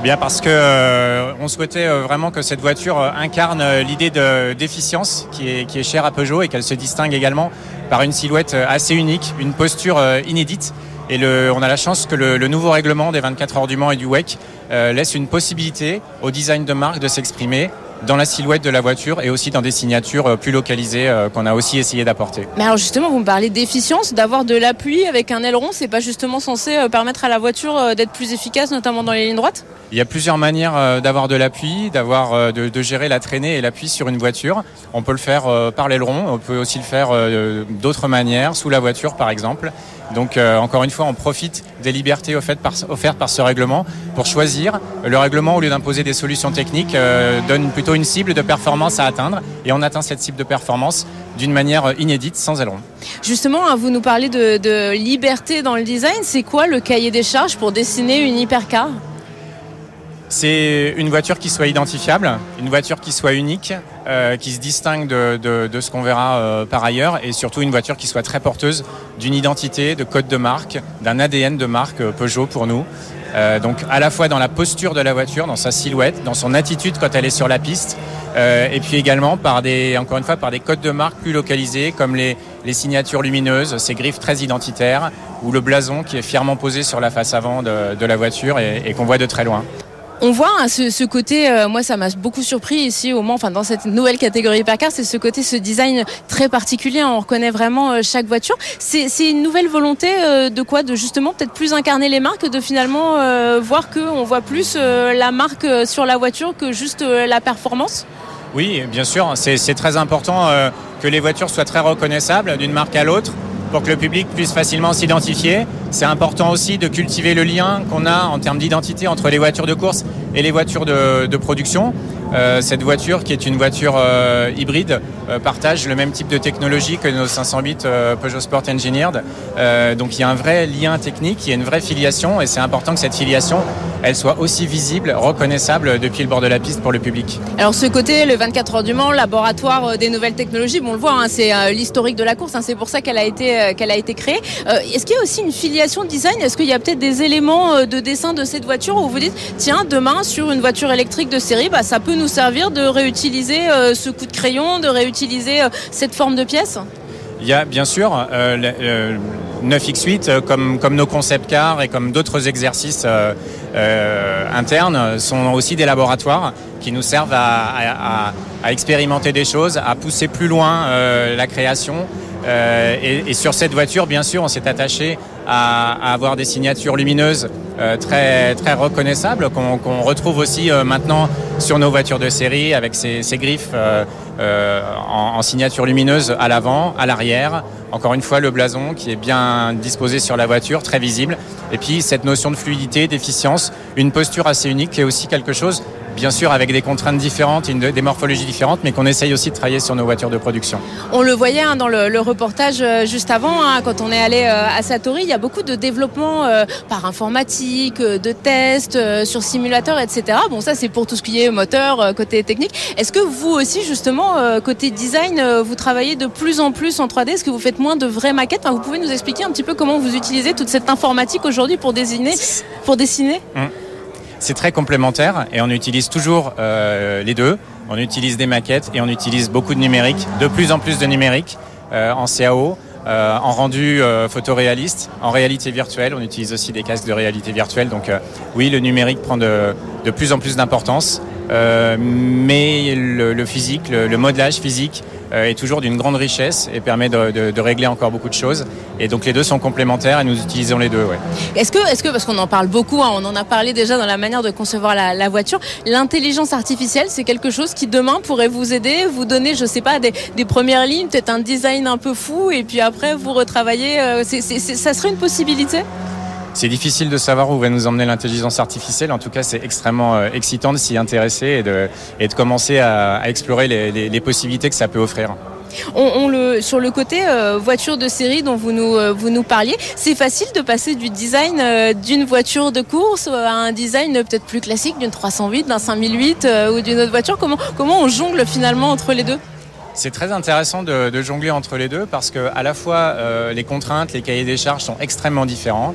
Eh bien parce que euh, on souhaitait euh, vraiment que cette voiture euh, incarne l'idée de d'efficience qui est, qui est chère à Peugeot et qu'elle se distingue également par une silhouette assez unique, une posture inédite. Et on a la chance que le, nouveau règlement des 24 heures du Mans et du WEC laisse une possibilité au design de marque de s'exprimer dans la silhouette de la voiture et aussi dans des signatures euh, plus localisées euh, qu'on a aussi essayé d'apporter. Mais alors justement, vous me parlez d'efficience, d'avoir de l'appui avec un aileron, c'est pas justement censé euh, permettre à la voiture d'être plus efficace, notamment dans les lignes droites? Il y a plusieurs manières d'avoir de l'appui, d'avoir de, de, gérer la traînée et l'appui sur une voiture. On peut le faire par l'aileron, on peut aussi le faire d'autres manières, sous la voiture par exemple. Donc euh, encore une fois, on profite des libertés offertes par, ce règlement pour choisir. Le règlement, au lieu d'imposer des solutions techniques, euh, donne plutôt une cible de performance à atteindre et on atteint cette cible de performance d'une manière inédite, sans aileron. Justement, hein, vous nous parlez de liberté dans le design. C'est quoi le cahier des charges pour dessiner une hypercar? C'est une voiture qui soit identifiable, une voiture qui soit unique, euh, qui se distingue de, de, de ce qu'on verra euh, par ailleurs, et surtout une voiture qui soit très porteuse d'une identité, de code de marque, d'un ADN de marque euh, Peugeot pour nous. Euh, donc à la fois dans la posture de la voiture, dans sa silhouette, dans son attitude quand elle est sur la piste, euh, et puis également par des, encore une fois, par des codes de marque plus localisés, comme les, les signatures lumineuses, ces griffes très identitaires, ou le blason qui est fièrement posé sur la face avant de, de la voiture et, et qu'on voit de très loin. On voit hein, ce, côté, euh, moi ça m'a beaucoup surpris ici au Mans, enfin dans cette nouvelle catégorie hypercar, c'est ce côté, ce design très particulier. On reconnaît vraiment euh, chaque voiture. C'est une nouvelle volonté euh, de quoi? De justement peut-être plus incarner les marques, de finalement voir qu'on voit plus la marque sur la voiture que juste la performance? Oui, bien sûr, c'est très important que les voitures soient très reconnaissables d'une marque à l'autre pour que le public puisse facilement s'identifier. C'est important aussi de cultiver le lien qu'on a en termes d'identité entre les voitures de course et les voitures de, production. Euh, cette voiture, qui est une voiture euh, hybride, euh, partage le même type de technologie que nos 508 euh, Peugeot Sport Engineered. Donc il y a un vrai lien technique, il y a une vraie filiation, et c'est important que cette filiation, elle soit aussi visible, reconnaissable depuis le bord de la piste pour le public. Alors ce côté, le 24 heures du Mans, laboratoire des nouvelles technologies, bon, on le voit, hein, c'est l'historique de la course, hein, c'est pour ça qu'elle a été qu'elle a été créée. Est-ce qu'il y a aussi une filiation design? Est-ce qu'il y a peut-être des éléments de dessin de cette voiture où vous dites, tiens, demain sur une voiture électrique de série, bah, ça peut nous servir de réutiliser euh, ce coup de crayon, de réutiliser euh, cette forme de pièce? Il y a bien sûr euh, le, euh, 9X8 comme, nos concept cars et comme d'autres exercices internes sont aussi des laboratoires qui nous servent à expérimenter des choses, à pousser plus loin la création. Et, et, sur cette voiture, bien sûr, on s'est attaché à, à, avoir des signatures lumineuses très, très reconnaissables qu'on qu retrouve aussi maintenant sur nos voitures de série avec ces, ces griffes euh, en, en, signature lumineuse à l'avant, à l'arrière. Encore une fois, le blason qui est bien disposé sur la voiture, très visible. Et puis cette notion de fluidité, d'efficience, une posture assez unique qui est aussi quelque chose bien sûr avec des contraintes différentes, une, des morphologies différentes, mais qu'on essaye aussi de travailler sur nos voitures de production. On le voyait hein, dans le, le, reportage juste avant, hein, quand on est allé à Satori, il y a beaucoup de développement euh, par informatique, de tests sur simulateur, etc. Bon, ça c'est pour tout ce qui est moteur, côté technique. Est-ce que vous aussi, justement, côté design, vous travaillez de plus en plus en 3D Est-ce que vous faites moins de vraies maquettes? Enfin, Vous pouvez nous expliquer un petit peu comment vous utilisez toute cette informatique aujourd'hui pour dessiner, pour dessiner? Mmh. C'est très complémentaire et on utilise toujours euh, les deux. On utilise des maquettes et on utilise beaucoup de numérique, de plus en plus de numérique euh, en CAO. Euh, en rendu euh, photoréaliste, en réalité virtuelle. On utilise aussi des casques de réalité virtuelle. Donc euh, oui, le numérique prend de, plus en plus d'importance. Mais le, physique, le, modelage physique est toujours d'une grande richesse et permet de, régler encore beaucoup de choses. Et donc les deux sont complémentaires et nous utilisons les deux. Ouais. Est-ce que, est-ce que, parce qu'on en parle beaucoup, hein, on en a parlé déjà dans la manière de concevoir la, voiture, l'intelligence artificielle, c'est quelque chose qui demain pourrait vous aider, vous donner, je sais pas, des, premières lignes, peut-être un design un peu fou, et puis après vous retravaillez. Euh, ça serait une possibilité? C'est difficile de savoir où va nous emmener l'intelligence artificielle. En tout cas, c'est extrêmement euh, excitant de s'y intéresser et de, et de commencer à, à explorer les, les, les, possibilités que ça peut offrir. On, on le, sur le côté euh, voiture de série dont vous nous, euh, vous nous parliez, c'est facile de passer du design euh, d'une voiture de course à un design peut-être plus classique d'une 308, d'un 5008 euh, ou d'une autre voiture? Comment, comment on jongle finalement entre les deux? C'est très intéressant de, de, jongler entre les deux parce que à la fois les contraintes, les cahiers des charges sont extrêmement différents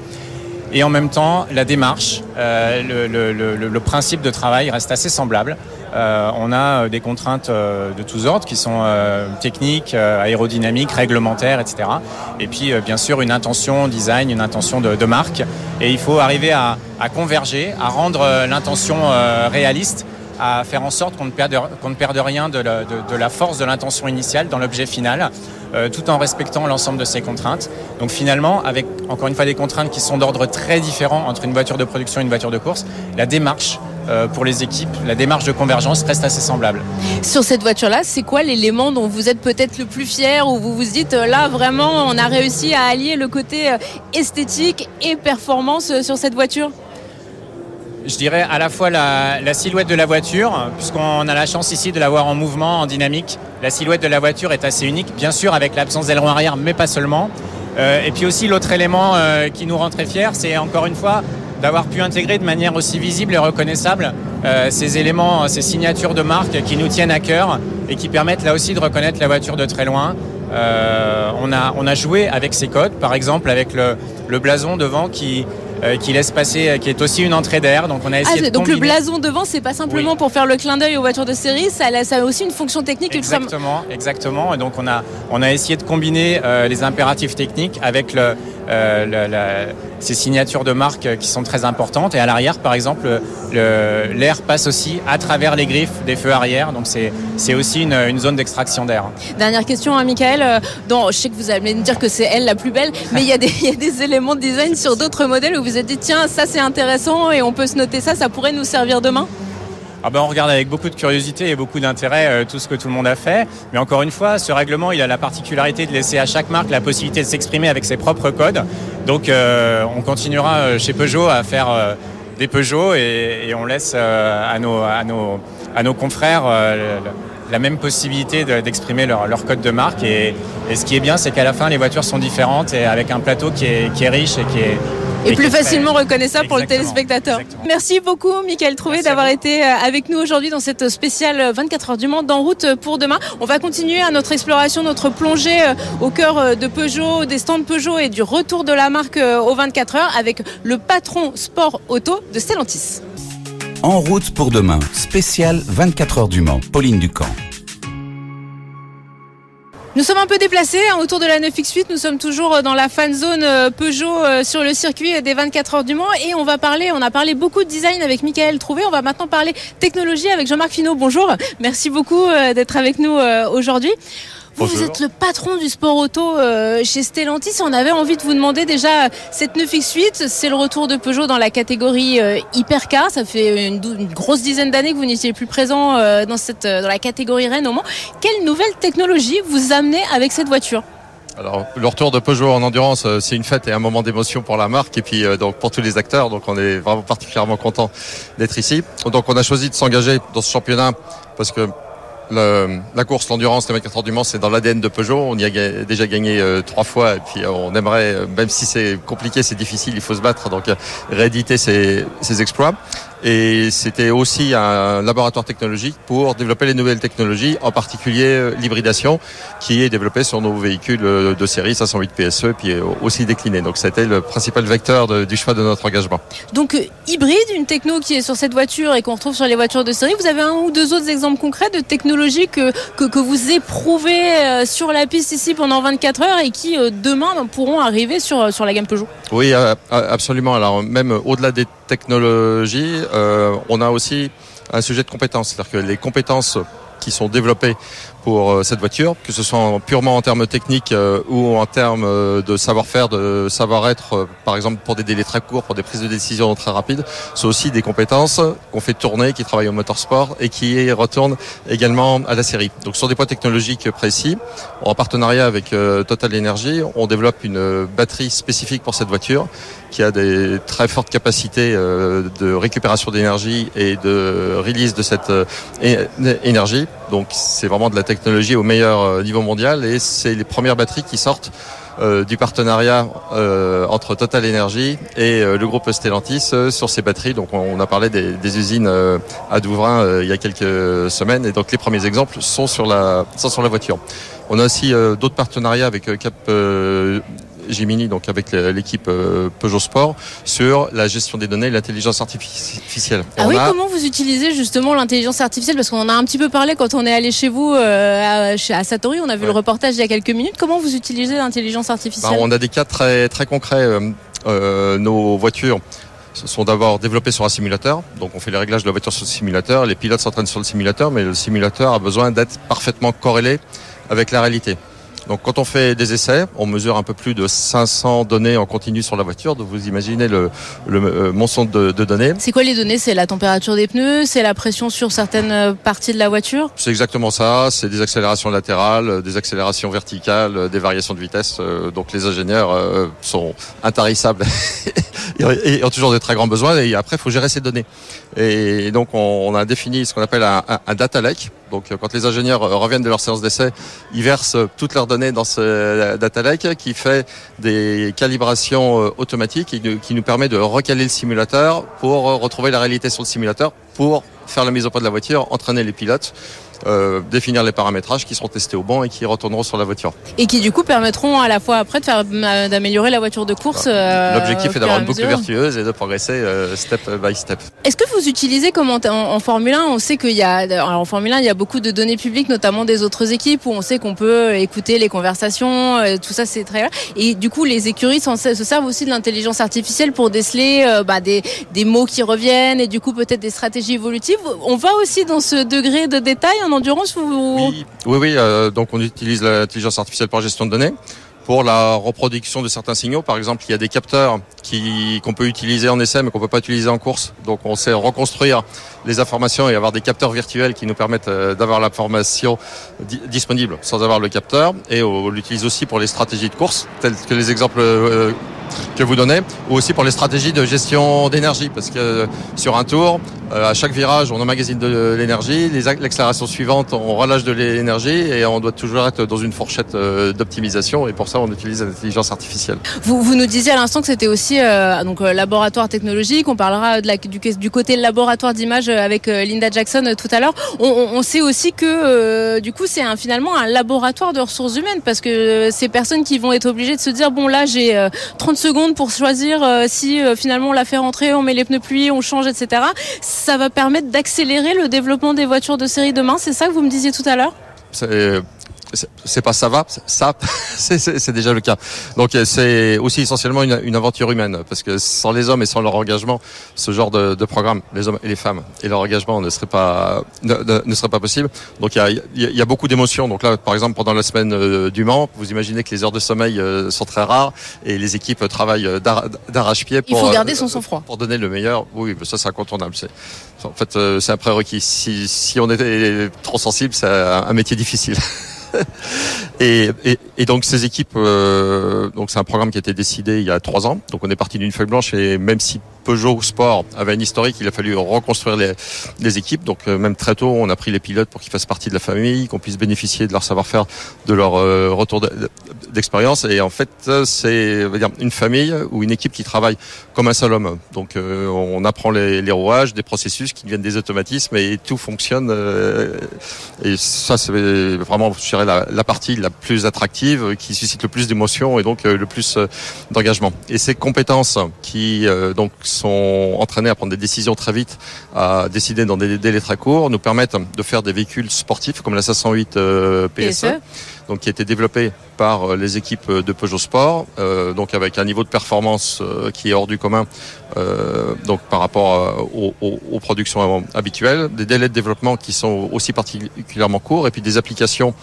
et en même temps la démarche, euh, le, principe de travail reste assez semblable. Euh, on a des contraintes euh, de tous ordres qui sont euh, techniques, aérodynamiques, réglementaires, etc. Et puis bien sûr une intention design, une intention de, marque. Et il faut arriver à converger, à rendre l'intention réaliste à faire en sorte qu'on ne, perde, ne perde rien de la, de, de la force de l'intention initiale dans l'objet final, euh, tout en respectant l'ensemble de ces contraintes. Donc finalement, avec encore une fois des contraintes qui sont d'ordre très différent entre une voiture de production et une voiture de course, la démarche euh, pour les équipes, la démarche de convergence reste assez semblable. Sur cette voiture-là, c'est quoi l'élément dont vous êtes peut-être le plus fier, où vous vous dites euh, là vraiment on a réussi à allier le côté esthétique et performance sur cette voiture? Je dirais à la fois la, silhouette de la voiture, puisqu'on a la chance ici de la voir en mouvement, en dynamique. La silhouette de la voiture est assez unique, bien sûr avec l'absence d'aileron arrière, mais pas seulement. Euh, et puis aussi l'autre élément euh, qui nous rend très fiers, c'est encore une fois d'avoir pu intégrer de manière aussi visible et reconnaissable euh, ces éléments, ces signatures de marque qui nous tiennent à cœur et qui permettent là aussi de reconnaître la voiture de très loin. On, a, joué avec ces codes, par exemple avec le, blason devant qui, qui laisse passer, qui est aussi une entrée d'air. Donc on a essayé ah, de donc combiner. le blason devant, c'est pas simplement oui. pour faire le clin d'œil aux voitures de série, ça, ça, a aussi une fonction technique. Exactement, exactement. Et donc on a, on a essayé de combiner euh, les impératifs techniques avec le, euh, ces signatures de marque qui sont très importantes. Et à l'arrière, par exemple, l'air passe aussi à travers les griffes des feux arrière. Donc c'est aussi une, zone d'extraction d'air. Dernière question, hein, Michael. Dans, je sais que vous allez me dire que c'est elle la plus belle, mais il y, y, a des éléments de design sur d'autres modèles où vous êtes dit tiens, ça c'est intéressant et on peut se noter ça, ça pourrait nous servir demain? Ah ben on regarde avec beaucoup de curiosité et beaucoup d'intérêt euh, tout ce que tout le monde a fait. Mais encore une fois, ce règlement, il a la particularité de laisser à chaque marque la possibilité de s'exprimer avec ses propres codes. Donc euh, on continuera euh, chez Peugeot à faire des Peugeot et, on laisse à, nos, à, nos, à nos confrères la même possibilité d'exprimer leur, leur, code de marque. Et, et ce qui est bien, c'est qu'à la fin, les voitures sont différentes et avec un plateau qui est, qui est riche et qui est et, plus facilement reconnaissable pour le téléspectateur. Exactement. Merci beaucoup, Michael Trouvé, d'avoir été euh, avec nous aujourd'hui dans cette spéciale 24 heures du Mans d'en route pour demain. On va continuer à notre exploration, notre plongée euh, au cœur de Peugeot, des stands Peugeot et du retour de la marque aux 24 heures avec le patron sport auto de Stellantis. En route pour demain, spécial 24 heures du Mans, Pauline Ducamp. Nous sommes un peu déplacés hein, autour de la 9X8. Nous sommes toujours dans la fan zone euh, Peugeot euh, sur le circuit des 24 heures du Mans et on va parler, on a parlé beaucoup de design avec Michael Trouvé. On va maintenant parler technologie avec Jean-Marc Finot. Bonjour. Merci beaucoup euh, d'être avec nous aujourd'hui. Vous, vous, êtes le patron du sport auto euh, chez Stellantis. On avait envie de vous demander déjà cette 9X8, c'est le retour de Peugeot dans la catégorie euh, hypercar. Ça fait une, une grosse dizaine d'années que vous n'étiez plus présent euh, dans, cette, dans la catégorie Rennes au Mans. Quelle nouvelle technologie vous amenez avec cette voiture? Alors, le retour de Peugeot en endurance, c'est une fête et un moment d'émotion pour la marque et puis donc pour tous les acteurs. Donc, on est vraiment particulièrement content d'être ici. Donc, on a choisi de s'engager dans ce championnat parce que la course, l'endurance, les 24 heures du Mans, c'est dans l'ADN de Peugeot. On y a déjà gagné euh, trois fois et puis euh, on aimerait, euh, même si c'est compliqué, c'est difficile, il faut se battre, donc rééditer ses, ses exploits. Et c'était aussi un laboratoire technologique pour développer les nouvelles technologies, en particulier euh, l'hybridation, qui est développée sur nos véhicules euh, de série 508 PSE, puis euh, aussi décliné. Donc c'était le principal vecteur de- du choix de notre engagement. Donc hybride, une techno qui est sur cette voiture et qu'on retrouve sur les voitures de série. Vous avez un ou deux autres exemples concrets de technologies que, que, que vous éprouvez sur la piste ici pendant 24 heures et qui demain ben, pourront arriver sur, sur la gamme Peugeot? Oui, absolument. Alors même au-delà des technologies, on a aussi un sujet de compétences. C'est-à-dire que les compétences qui sont développées pour euh, cette voiture, que ce soit en- purement en termes techniques euh, ou en termes euh, de savoir-faire, de savoir-être, par exemple pour des délais très courts, pour des prises de décision très rapides, sont aussi des compétences qu'on fait tourner, qui travaillent au motorsport et qui retournent également à la série. Donc sur des points technologiques précis, en partenariat avec Total Energy, on développe une batterie spécifique pour cette voiture qui a des très fortes capacités de récupération d'énergie et de release de cette énergie. Donc c'est vraiment de la technologie au meilleur euh, niveau mondial et c'est les premières batteries qui sortent euh, du partenariat euh, entre Total Energy et le groupe Stellantis sur ces batteries. Donc on, a parlé des, des usines à Douvrin il y a quelques semaines et donc les premiers exemples sont sur la sont sur la voiture. On a aussi d'autres partenariats avec Cap Gemini, donc avec l'équipe euh, Peugeot Sport, sur la gestion des données et l'intelligence artificielle. Et Ah on oui, a- comment vous utilisez justement l'intelligence artificielle? Parce qu'on en a un petit peu parlé quand on est allé chez vous euh, à, à Satori, on a vu le reportage il y a quelques minutes. Comment vous utilisez l'intelligence Bah, artificielle? on a des cas très, très concrets. Euh, nos voitures sont d'abord développées sur un simulateur. Donc on fait les réglages de la voiture sur le simulateur. Les pilotes s'entraînent sur le simulateur, mais le simulateur a besoin d'être parfaitement corrélé avec la réalité. Donc quand on fait des essais, on mesure un peu plus de 500 données en continu sur la voiture. Donc vous imaginez le, le euh, monceau de, de données. C'est quoi les données? C'est la température des pneus, c'est la pression sur certaines euh, parties de la voiture? C'est exactement ça. C'est des accélérations latérales, euh, des accélérations verticales, euh, des variations de vitesse. Donc les ingénieurs euh, sont intarissables et ont toujours des très grands besoins. Et après, il faut gérer ces données. Et donc on on a défini ce qu'on appelle un, un- un data lake. Donc quand les ingénieurs reviennent de leur séance d'essai, ils versent toutes leurs données dans ce data lake qui fait des calibrations euh, automatiques et qui nous permet de recaler le simulateur pour euh, retrouver la réalité sur le simulateur pour faire la mise au point de la voiture, entraîner les pilotes, euh, définir les paramétrages qui seront testés au banc et qui retourneront sur la voiture. et qui du coup permettront à la fois après de faire euh, d'améliorer la voiture de course. euh, L'objectif est d'avoir une boucle vertueuse et de progresser euh, step by step. Est-ce que vous utilisez comme en, en- en Formule 1, on sait qu'il y a alors en Formule 1 il y a beaucoup de données publiques, notamment des autres équipes où on sait qu'on peut écouter les conversations, tout ça c'est très et du coup les écuries se servent aussi de l'intelligence artificielle pour déceler bah, des, des mots qui reviennent et du coup peut-être des stratégies évolutives. On va aussi dans ce degré de détail en endurance ou Oui, oui, euh, donc on utilise l'intelligence artificielle la gestion de données. Pour la reproduction de certains signaux, par exemple, il y a des capteurs qui qu'on peut utiliser en essai, mais qu'on peut pas utiliser en course. Donc, on sait reconstruire les informations et avoir des capteurs virtuels qui nous permettent euh, d'avoir l'information di- disponible sans avoir le capteur. Et on l'utilise aussi pour les stratégies de course, telles que les exemples euh, que vous donnez, ou aussi pour les stratégies de gestion d'énergie, parce que euh, sur un tour, euh, à chaque virage, on emmagasine de l'énergie, l'accélération suivante, on relâche de l'énergie et on doit toujours être dans une fourchette euh, d'optimisation et pour ça, on utilise l'intelligence artificielle. Vous, vous nous disiez à l'instant que c'était aussi euh, donc laboratoire technologique. On parlera du, côté laboratoire d'image avec Linda Jackson tout à l'heure. On, sait aussi que du coup c'est finalement un laboratoire de ressources humaines parce que ces personnes qui vont être obligées de se dire bon là j'ai euh, 30 secondes pour choisir euh, si euh, finalement on la fait rentrer, on met les pneus pluie, on change, etc. Ça va permettre d'accélérer le développement des voitures de série demain. C'est ça que vous me disiez tout à l'heure? C'est pas ça va, ça, c'est- déjà le cas. Donc euh, c'est aussi essentiellement une, une aventure humaine, parce que sans les hommes et sans leur engagement, ce genre de, de programme, les hommes et les femmes, et leur engagement ne serait pas ne, ne- ne serait pas possible. Donc il y a, y a- beaucoup d'émotions. Donc là, par exemple, pendant la semaine euh, du Mans, vous imaginez que les heures de sommeil euh, sont très rares et les équipes travaillent d'ar- d'arrache-pied Il pour faut garder son sang-froid. pour donner le meilleur. Oui, ça c'est incontournable. En fait c'est un prérequis. Si si on était trop sensible, c'est un métier difficile. et, donc ces équipes, euh, donc c'est un programme qui a été décidé il y a trois ans. Donc on est parti d'une feuille blanche et même si Peugeot Sport avait un historique, il a fallu reconstruire les, équipes. Donc euh, même très tôt, on a pris les pilotes pour qu'ils fassent partie de la famille, qu'on puisse bénéficier de leur savoir-faire, de leur euh, retour d'expérience. Et en fait, c'est une famille ou une équipe qui travaille comme un seul homme. Donc euh, on apprend les, rouages, des processus qui deviennent des automatismes et tout fonctionne. et ça, c'est vraiment, je la, la, partie la plus attractive, qui suscite le plus d'émotions et donc le plus d'engagement. Et ces compétences qui donc sont entraînés à prendre des décisions très vite, à décider dans des délais très courts, nous permettent de faire des véhicules sportifs comme la 508 euh, PSE, e. donc qui a été développé par euh, les équipes de Peugeot Sport, euh, donc avec un niveau de performance qui est hors du commun, donc par rapport aux, aux, productions habituelles, des délais de développement qui sont aussi particulièrement courts, et puis des applications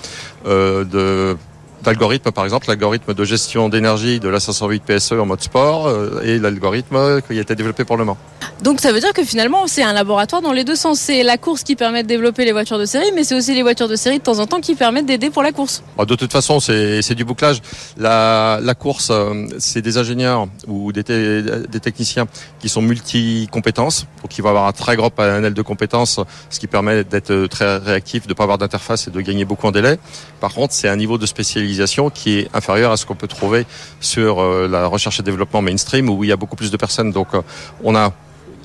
de d'algorithmes, par exemple, l'algorithme de gestion d'énergie de la 508 PSE en mode sport euh, et l'algorithme qui a été développé pour le Mans. Donc ça veut dire que finalement c'est un laboratoire dans les deux sens. C'est la course qui permet de développer les voitures de série, mais c'est aussi les voitures de série de temps en temps qui permettent d'aider pour la course. Bah, de toute façon, c'est du bouclage. La, la course, euh, c'est des ingénieurs ou des, des techniciens qui sont multi-compétences, donc qui vont avoir un très gros panel de compétences, ce qui permet d'être très réactif, de ne pas avoir d'interface et de gagner beaucoup en délai. Par contre, c'est un niveau de spécialisation qui est inférieure à ce qu'on peut trouver sur euh, la recherche et développement mainstream où il y a beaucoup plus de personnes. Donc euh, on a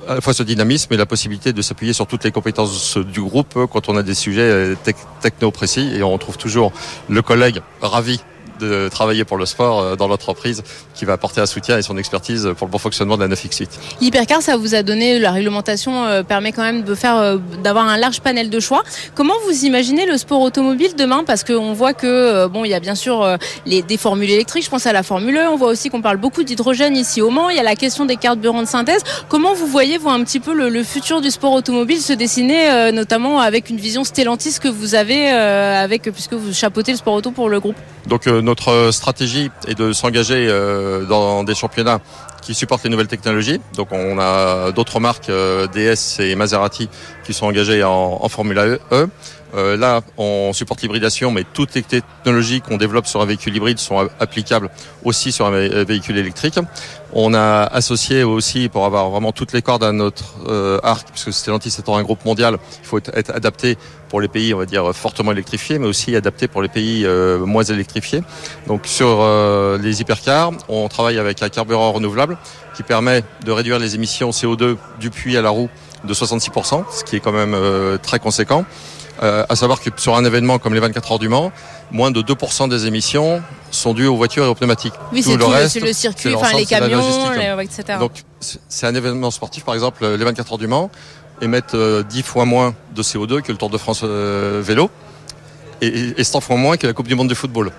à la fois ce dynamisme et la possibilité de s'appuyer sur toutes les compétences du groupe quand on a des sujets techno précis. Et on trouve toujours le collègue ravi de travailler pour le sport euh, dans l'entreprise qui va apporter un soutien et son expertise pour le bon fonctionnement de la 9X8. L'hypercar, ça vous a donné, la réglementation euh, permet quand même de faire, euh, d'avoir un large panel de choix. Comment vous imaginez le sport automobile demain? Parce qu'on voit que, bon, il y a bien sûr les, des formules électriques, je pense à la Formule 1, on voit aussi qu'on parle beaucoup d'hydrogène ici au Mans, il y a la question des carburants de synthèse. Comment vous voyez, vous, un petit peu le, futur du sport automobile se dessiner, notamment avec une vision Stellantis que vous avez, avec, puisque vous chapeautez le sport auto pour le groupe? Donc, notre stratégie est de s'engager euh, dans des championnats qui supportent les nouvelles technologies. Donc on a d'autres marques, euh, DS et Maserati, qui sont engagées en, Formula E. Euh, là, on supporte l'hybridation, mais toutes les technologies qu'on développe sur un véhicule hybride sont applicables aussi sur un véhicule électrique. On a associé aussi, pour avoir vraiment toutes les cordes à notre euh, arc, puisque Stellantis étant un groupe mondial, il faut être, adapté pour les pays, on va dire, fortement électrifiés, mais aussi adapté pour les pays euh, moins électrifiés. Donc sur euh, les hypercars, on travaille avec un carburant renouvelable qui permet de réduire les émissions CO2 du puits à la roue de 66%, ce qui est quand même très conséquent. Euh, à savoir que sur un événement comme les 24 heures du Mans, moins de 2% des émissions sont dues aux voitures et aux pneumatiques. Oui, c'est le, reste, le circuit, enfin les camions, etc. Donc c'est un événement sportif, par exemple, les 24 heures du Mans émettent 10 euh, fois moins de CO2 que le Tour de France euh, vélo et, et 100 fois moins que la Coupe du Monde de football.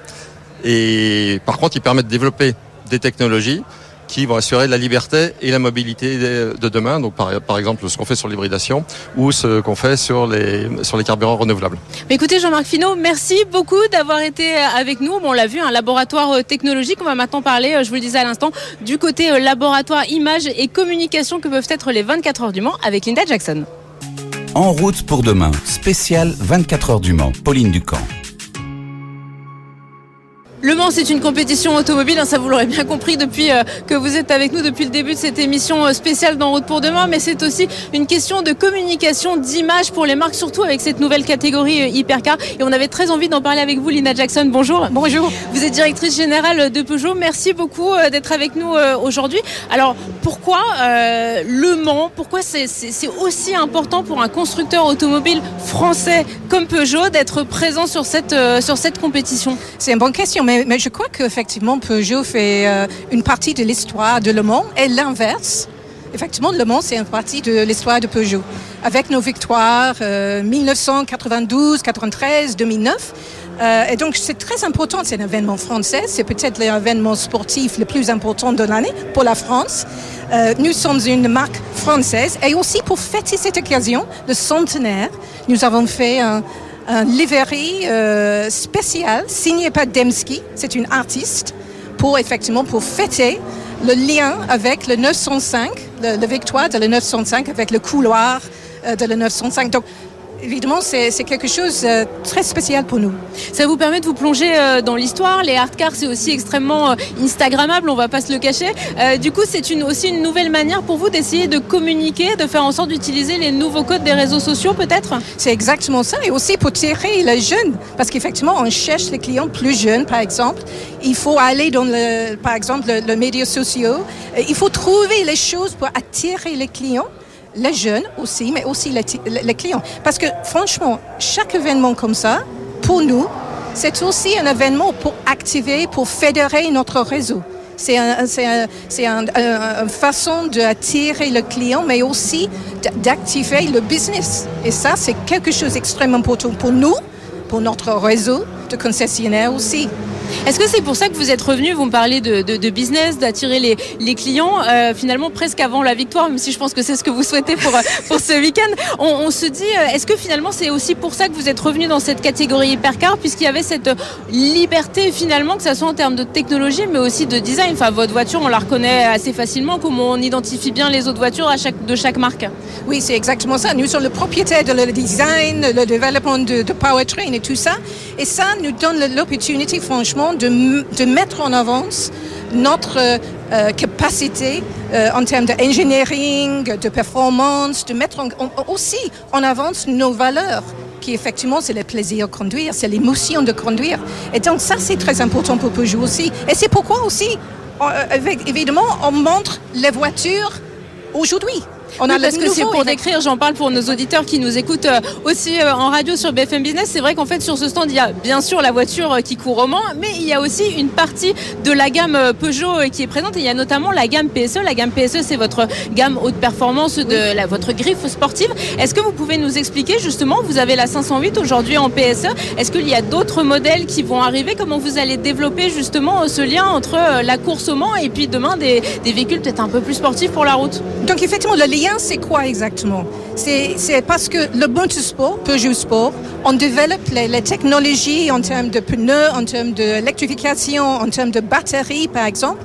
Et par contre, ils permettent de développer des technologies qui vont assurer la liberté et la mobilité de demain. Donc par, par exemple ce qu'on fait sur l'hybridation ou ce qu'on fait sur les sur les carburants renouvelables. Écoutez Jean-Marc Finot, merci beaucoup d'avoir été avec nous. Bon, on l'a vu, un laboratoire euh, technologique. On va maintenant parler, euh, je vous le disais à l'instant, du côté euh, laboratoire images et communication que peuvent être les 24 heures du Mans avec Linda Jackson. En route pour demain, spécial 24 heures du Mans, Pauline Ducamp. Le Mans, c'est une compétition automobile, hein, ça vous l'aurez bien compris depuis euh, que vous êtes avec nous depuis le début de cette émission euh, spéciale dans Route pour demain, mais c'est aussi une question de communication, d'image pour les marques, surtout avec cette nouvelle catégorie euh, hypercar. Et on avait très envie d'en parler avec vous, Lina Jackson. Bonjour. Bonjour. Vous êtes directrice générale de Peugeot. Merci beaucoup d'être avec nous aujourd'hui. Alors, pourquoi Le Mans Pourquoi c'est aussi important pour un constructeur automobile français comme Peugeot d'être présent sur cette, sur cette compétition? C'est une bonne question mais, je crois qu'effectivement, Peugeot fait euh, une partie de l'histoire de Le Mans et l'inverse. Effectivement, Le Mans, c'est une partie de l'histoire de Peugeot. Avec nos victoires 1992, 93, 2009. et donc, c'est très important, c'est un événement français. C'est peut-être l'événement sportif le plus important de l'année pour la France. Euh, nous sommes une marque française. Et aussi, pour fêter cette occasion, le centenaire, nous avons fait un un livery euh, spécial signé par Demski, c'est une artiste, pour effectivement pour fêter le lien avec le 905, le, victoire de le 905 avec le couloir euh, de le 905. Donc, évidemment, c'est quelque chose de très spécial pour nous. Ça vous permet de vous plonger dans l'histoire. Les hard cars, c'est aussi extrêmement Instagrammable, on va pas se le cacher. du coup, c'est une, aussi une nouvelle manière pour vous d'essayer de communiquer, de faire en sorte d'utiliser les nouveaux codes des réseaux sociaux, peut-être? C'est exactement ça. Et aussi pour tirer les jeunes. Parce qu'effectivement, on cherche les clients plus jeunes, par exemple. Il faut aller dans, le, par exemple, les médias sociaux. Il faut trouver les choses pour attirer les clients les jeunes aussi, mais aussi les, clients. Parce que franchement, chaque événement comme ça, pour nous, c'est aussi un événement pour activer, pour fédérer notre réseau. C'est une façon d'attirer le client, mais aussi d'activer le business. Et ça, c'est quelque chose d'extrêmement important pour nous, pour notre réseau de concessionnaires aussi. Est-ce que c'est pour ça que vous êtes revenu Vous me parlez de, business, d'attirer les, clients, euh, finalement presque avant la victoire, même si je pense que c'est ce que vous souhaitez pour, euh, pour ce week-end. On, se dit, euh, est-ce que finalement c'est aussi pour ça que vous êtes revenu dans cette catégorie hypercar, puisqu'il y avait cette liberté finalement, que ce soit en termes de technologie, mais aussi de design. Enfin, votre voiture, on la reconnaît assez facilement, comme on identifie bien les autres voitures de chaque marque. Oui, c'est exactement ça. Nous sommes le propriétaire de le design, le développement de, de powertrain et tout ça. Et ça nous donne l'opportunité, franchement, de, mettre en avance notre euh, capacité euh, en termes d'engineering, de performance, de mettre aussi en avance nos valeurs qui effectivement c'est le plaisir de conduire, c'est l'émotion de conduire. Et donc ça c'est très important pour Peugeot aussi. Et c'est pourquoi aussi, euh, évidemment, on montre les voitures aujourd'hui. On a parce que c'est pour décrire, j'en parle pour nos auditeurs qui nous écoutent euh, aussi euh, en radio sur BFM Business. C'est vrai qu'en fait, sur ce stand, il y a bien sûr la voiture euh, qui court au Mans, mais il y a aussi une partie de la gamme Peugeot qui est présente. il y a notamment la gamme PSE. La gamme PSE, c'est votre gamme haute performance de la, votre griffe sportive. Est-ce que vous pouvez nous expliquer justement, vous avez la 508 aujourd'hui en PSE. Est-ce qu'il y a d'autres modèles qui vont arriver? Comment vous allez développer justement ce lien entre la course au Mans et puis demain des, des véhicules peut-être un peu plus sportifs pour la route? Donc effectivement, le lien c'est quoi exactement? C'est parce que le motorsport, Peugeot Sport, on développe les, technologies en termes de pneus, en termes d'électrification, en termes de batteries, par exemple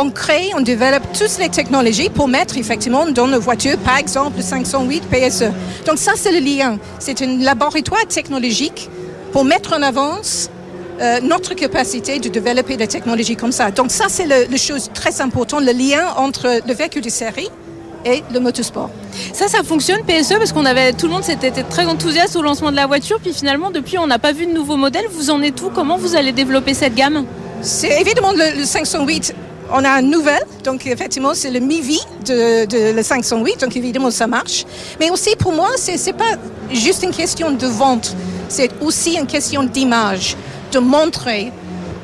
on crée, on développe toutes les technologies pour mettre effectivement dans nos voitures, par exemple le 508 PSE. Donc ça, c'est le lien. C'est un laboratoire technologique pour mettre en avance euh, notre capacité de développer des technologies comme ça. Donc ça, c'est la chose très importante, le lien entre le véhicule de série et le motosport. Ça, ça fonctionne PSE parce qu'on avait tout le monde s'était très enthousiaste au lancement de la voiture, puis finalement depuis on n'a pas vu de nouveaux modèles. Vous en êtes où? Comment vous allez développer cette gamme? C'est évidemment le, 508. On a une nouvelle, donc effectivement c'est le mi-vie de, de, le 508, donc évidemment ça marche. Mais aussi pour moi, c'est n'est pas juste une question de vente, c'est aussi une question d'image, de montrer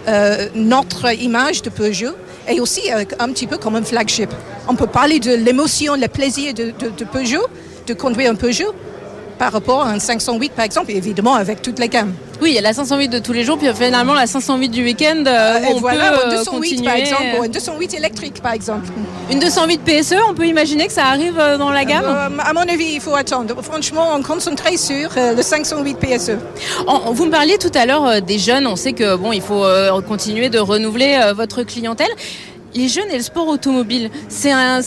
euh, notre image de Peugeot et aussi euh, un petit peu comme un flagship. On peut parler de l'émotion, le plaisir de, Peugeot, de conduire un Peugeot par rapport à un 508 par exemple, évidemment avec toute la gamme. Oui, il y a la 508 de tous les jours, puis finalement la 508 du week-end. Euh, on voilà, peut, une 208 par exemple, une 208 électrique par exemple. Une 208 PSE, on peut imaginer que ça arrive euh, dans la gamme À mon avis, il faut attendre. Franchement, on concentre sur le 508 PSE. vous me parliez tout à l'heure des jeunes, on sait que bon, il faut continuer de renouveler votre clientèle les jeunes et le sport automobile, c'est un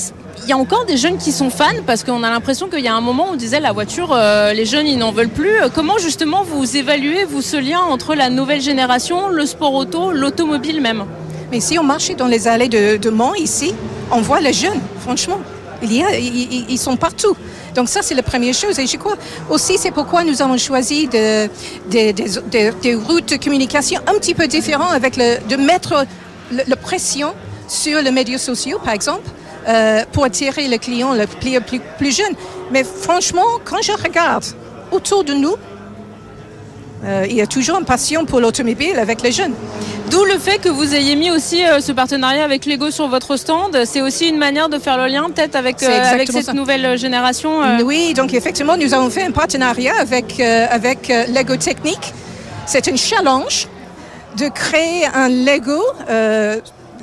il y a encore des jeunes qui sont fans parce qu'on a l'impression qu'il y a un moment où on disait la voiture, euh, les jeunes ils n'en veulent plus. Comment justement vous évaluez vous ce lien entre la nouvelle génération, le sport auto, l'automobile même? Mais si on marche dans les allées de, Mans ici, on voit les jeunes, franchement. Il y a, ils, sont partout. Donc ça, c'est la première chose. Et je crois aussi, c'est pourquoi nous avons choisi des routes de communication un petit peu différentes avec le, de mettre la pression sur les médias sociaux, par exemple, euh, pour attirer le client le plus, plus, plus, jeune. Mais franchement, quand je regarde autour de nous, euh, il y a toujours une passion pour l'automobile avec les jeunes. D'où le fait que vous ayez mis aussi euh, ce partenariat avec Lego sur votre stand. C'est aussi une manière de faire le lien peut-être avec, avec cette nouvelle génération. Oui, donc effectivement, nous avons fait un partenariat avec, avec Lego Technique. C'est un challenge de créer un Lego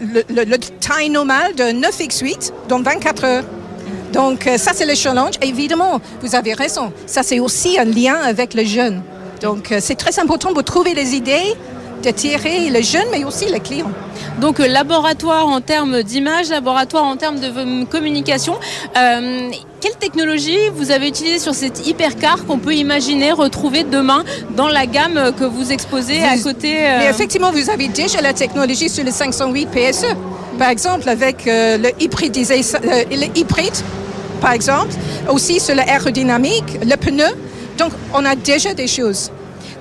le, taille normale de 9x8 dans 24 heures. Donc euh, ça, c'est le challenge. évidemment, vous avez raison, ça c'est aussi un lien avec les jeunes. Donc euh, c'est très important pour trouver des idées, d'attirer les jeunes, mais aussi les clients. Donc laboratoire en termes d'image, laboratoire en termes de communication. Euh, quelle technologie vous avez utilisée sur cet hypercar qu'on peut imaginer retrouver demain dans la gamme que vous exposez à côté Mais effectivement, vous avez déjà la technologie sur le 508 PSE. Par exemple, avec le hybridisé, le hybride, par exemple, aussi sur l'aérodynamique, le pneu. Donc, on a déjà des choses.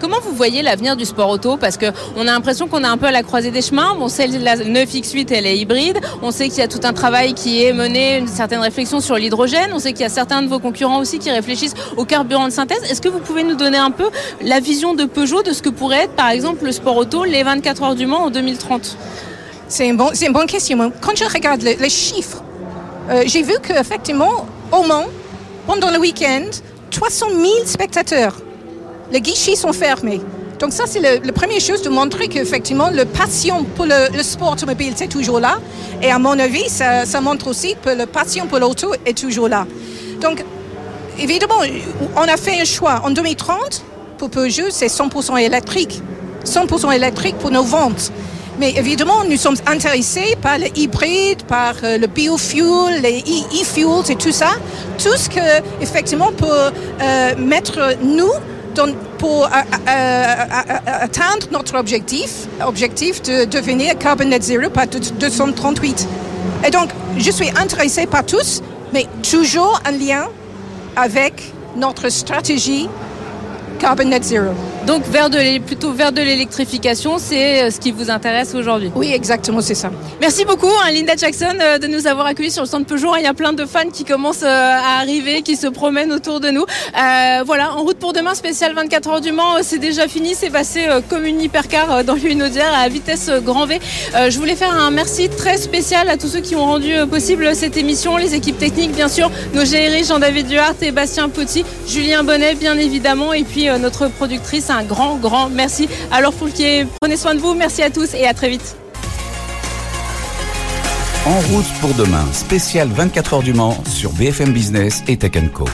Comment vous voyez l'avenir du sport auto? Parce qu'on a l'impression qu'on est un peu à la croisée des chemins. On sait que la 9X8, elle est hybride. On sait qu'il y a tout un travail qui est mené, une certaine réflexion sur l'hydrogène. On sait qu'il y a certains de vos concurrents aussi qui réfléchissent au carburant de synthèse. Est-ce que vous pouvez nous donner un peu la vision de Peugeot de ce que pourrait être, par exemple, le sport auto, les 24 heures du Mans en 2030 C'est une, bonne question. Quand je regarde les, chiffres, euh, j'ai vu qu'effectivement, au Mans, pendant le week-end, 300 000 spectateurs. Les guichets sont fermés. Donc ça, c'est la première chose de montrer qu'effectivement, le passion pour le, sport automobile, c'est toujours là. Et à mon avis, ça, montre aussi que le passion pour l'auto est toujours là. Donc, évidemment, on a fait un choix. En 2030, pour Peugeot, c'est 100% électrique. 100% électrique pour nos ventes. Mais évidemment, nous sommes intéressés par le hybride, par euh, le biofuel, les e-fuels et tout ça. Tout ce que, effectivement, peut euh, mettre nous pour atteindre notre objectif, objectif de devenir carbon net zero par 238. Et donc, je suis intéressé par tous, mais toujours en lien avec notre stratégie carbon net zero. Donc vers de plutôt vers de l'électrification, c'est euh, ce qui vous intéresse aujourd'hui. Oui, exactement, c'est ça. Merci beaucoup, hein, Linda Jackson, euh, de nous avoir accueillis sur le centre Peugeot. Il y a plein de fans qui commencent euh, à arriver, qui se promènent autour de nous. voilà, en route pour demain, spécial 24 heures du Mans, c'est déjà fini. C'est passé comme une hypercar dans l'une audière à vitesse grand V. je voulais faire un merci très spécial à tous ceux qui ont rendu possible cette émission, les équipes techniques, bien sûr, nos géris, Jean-David Duhart et Bastien Petit, Julien Bonnet, bien évidemment, et puis notre productrice un grand, grand merci. Alors Foulquier, prenez soin de vous, merci à tous et à très vite. En route pour demain, spécial 24 heures du Mans sur BFM Business et Tech Co.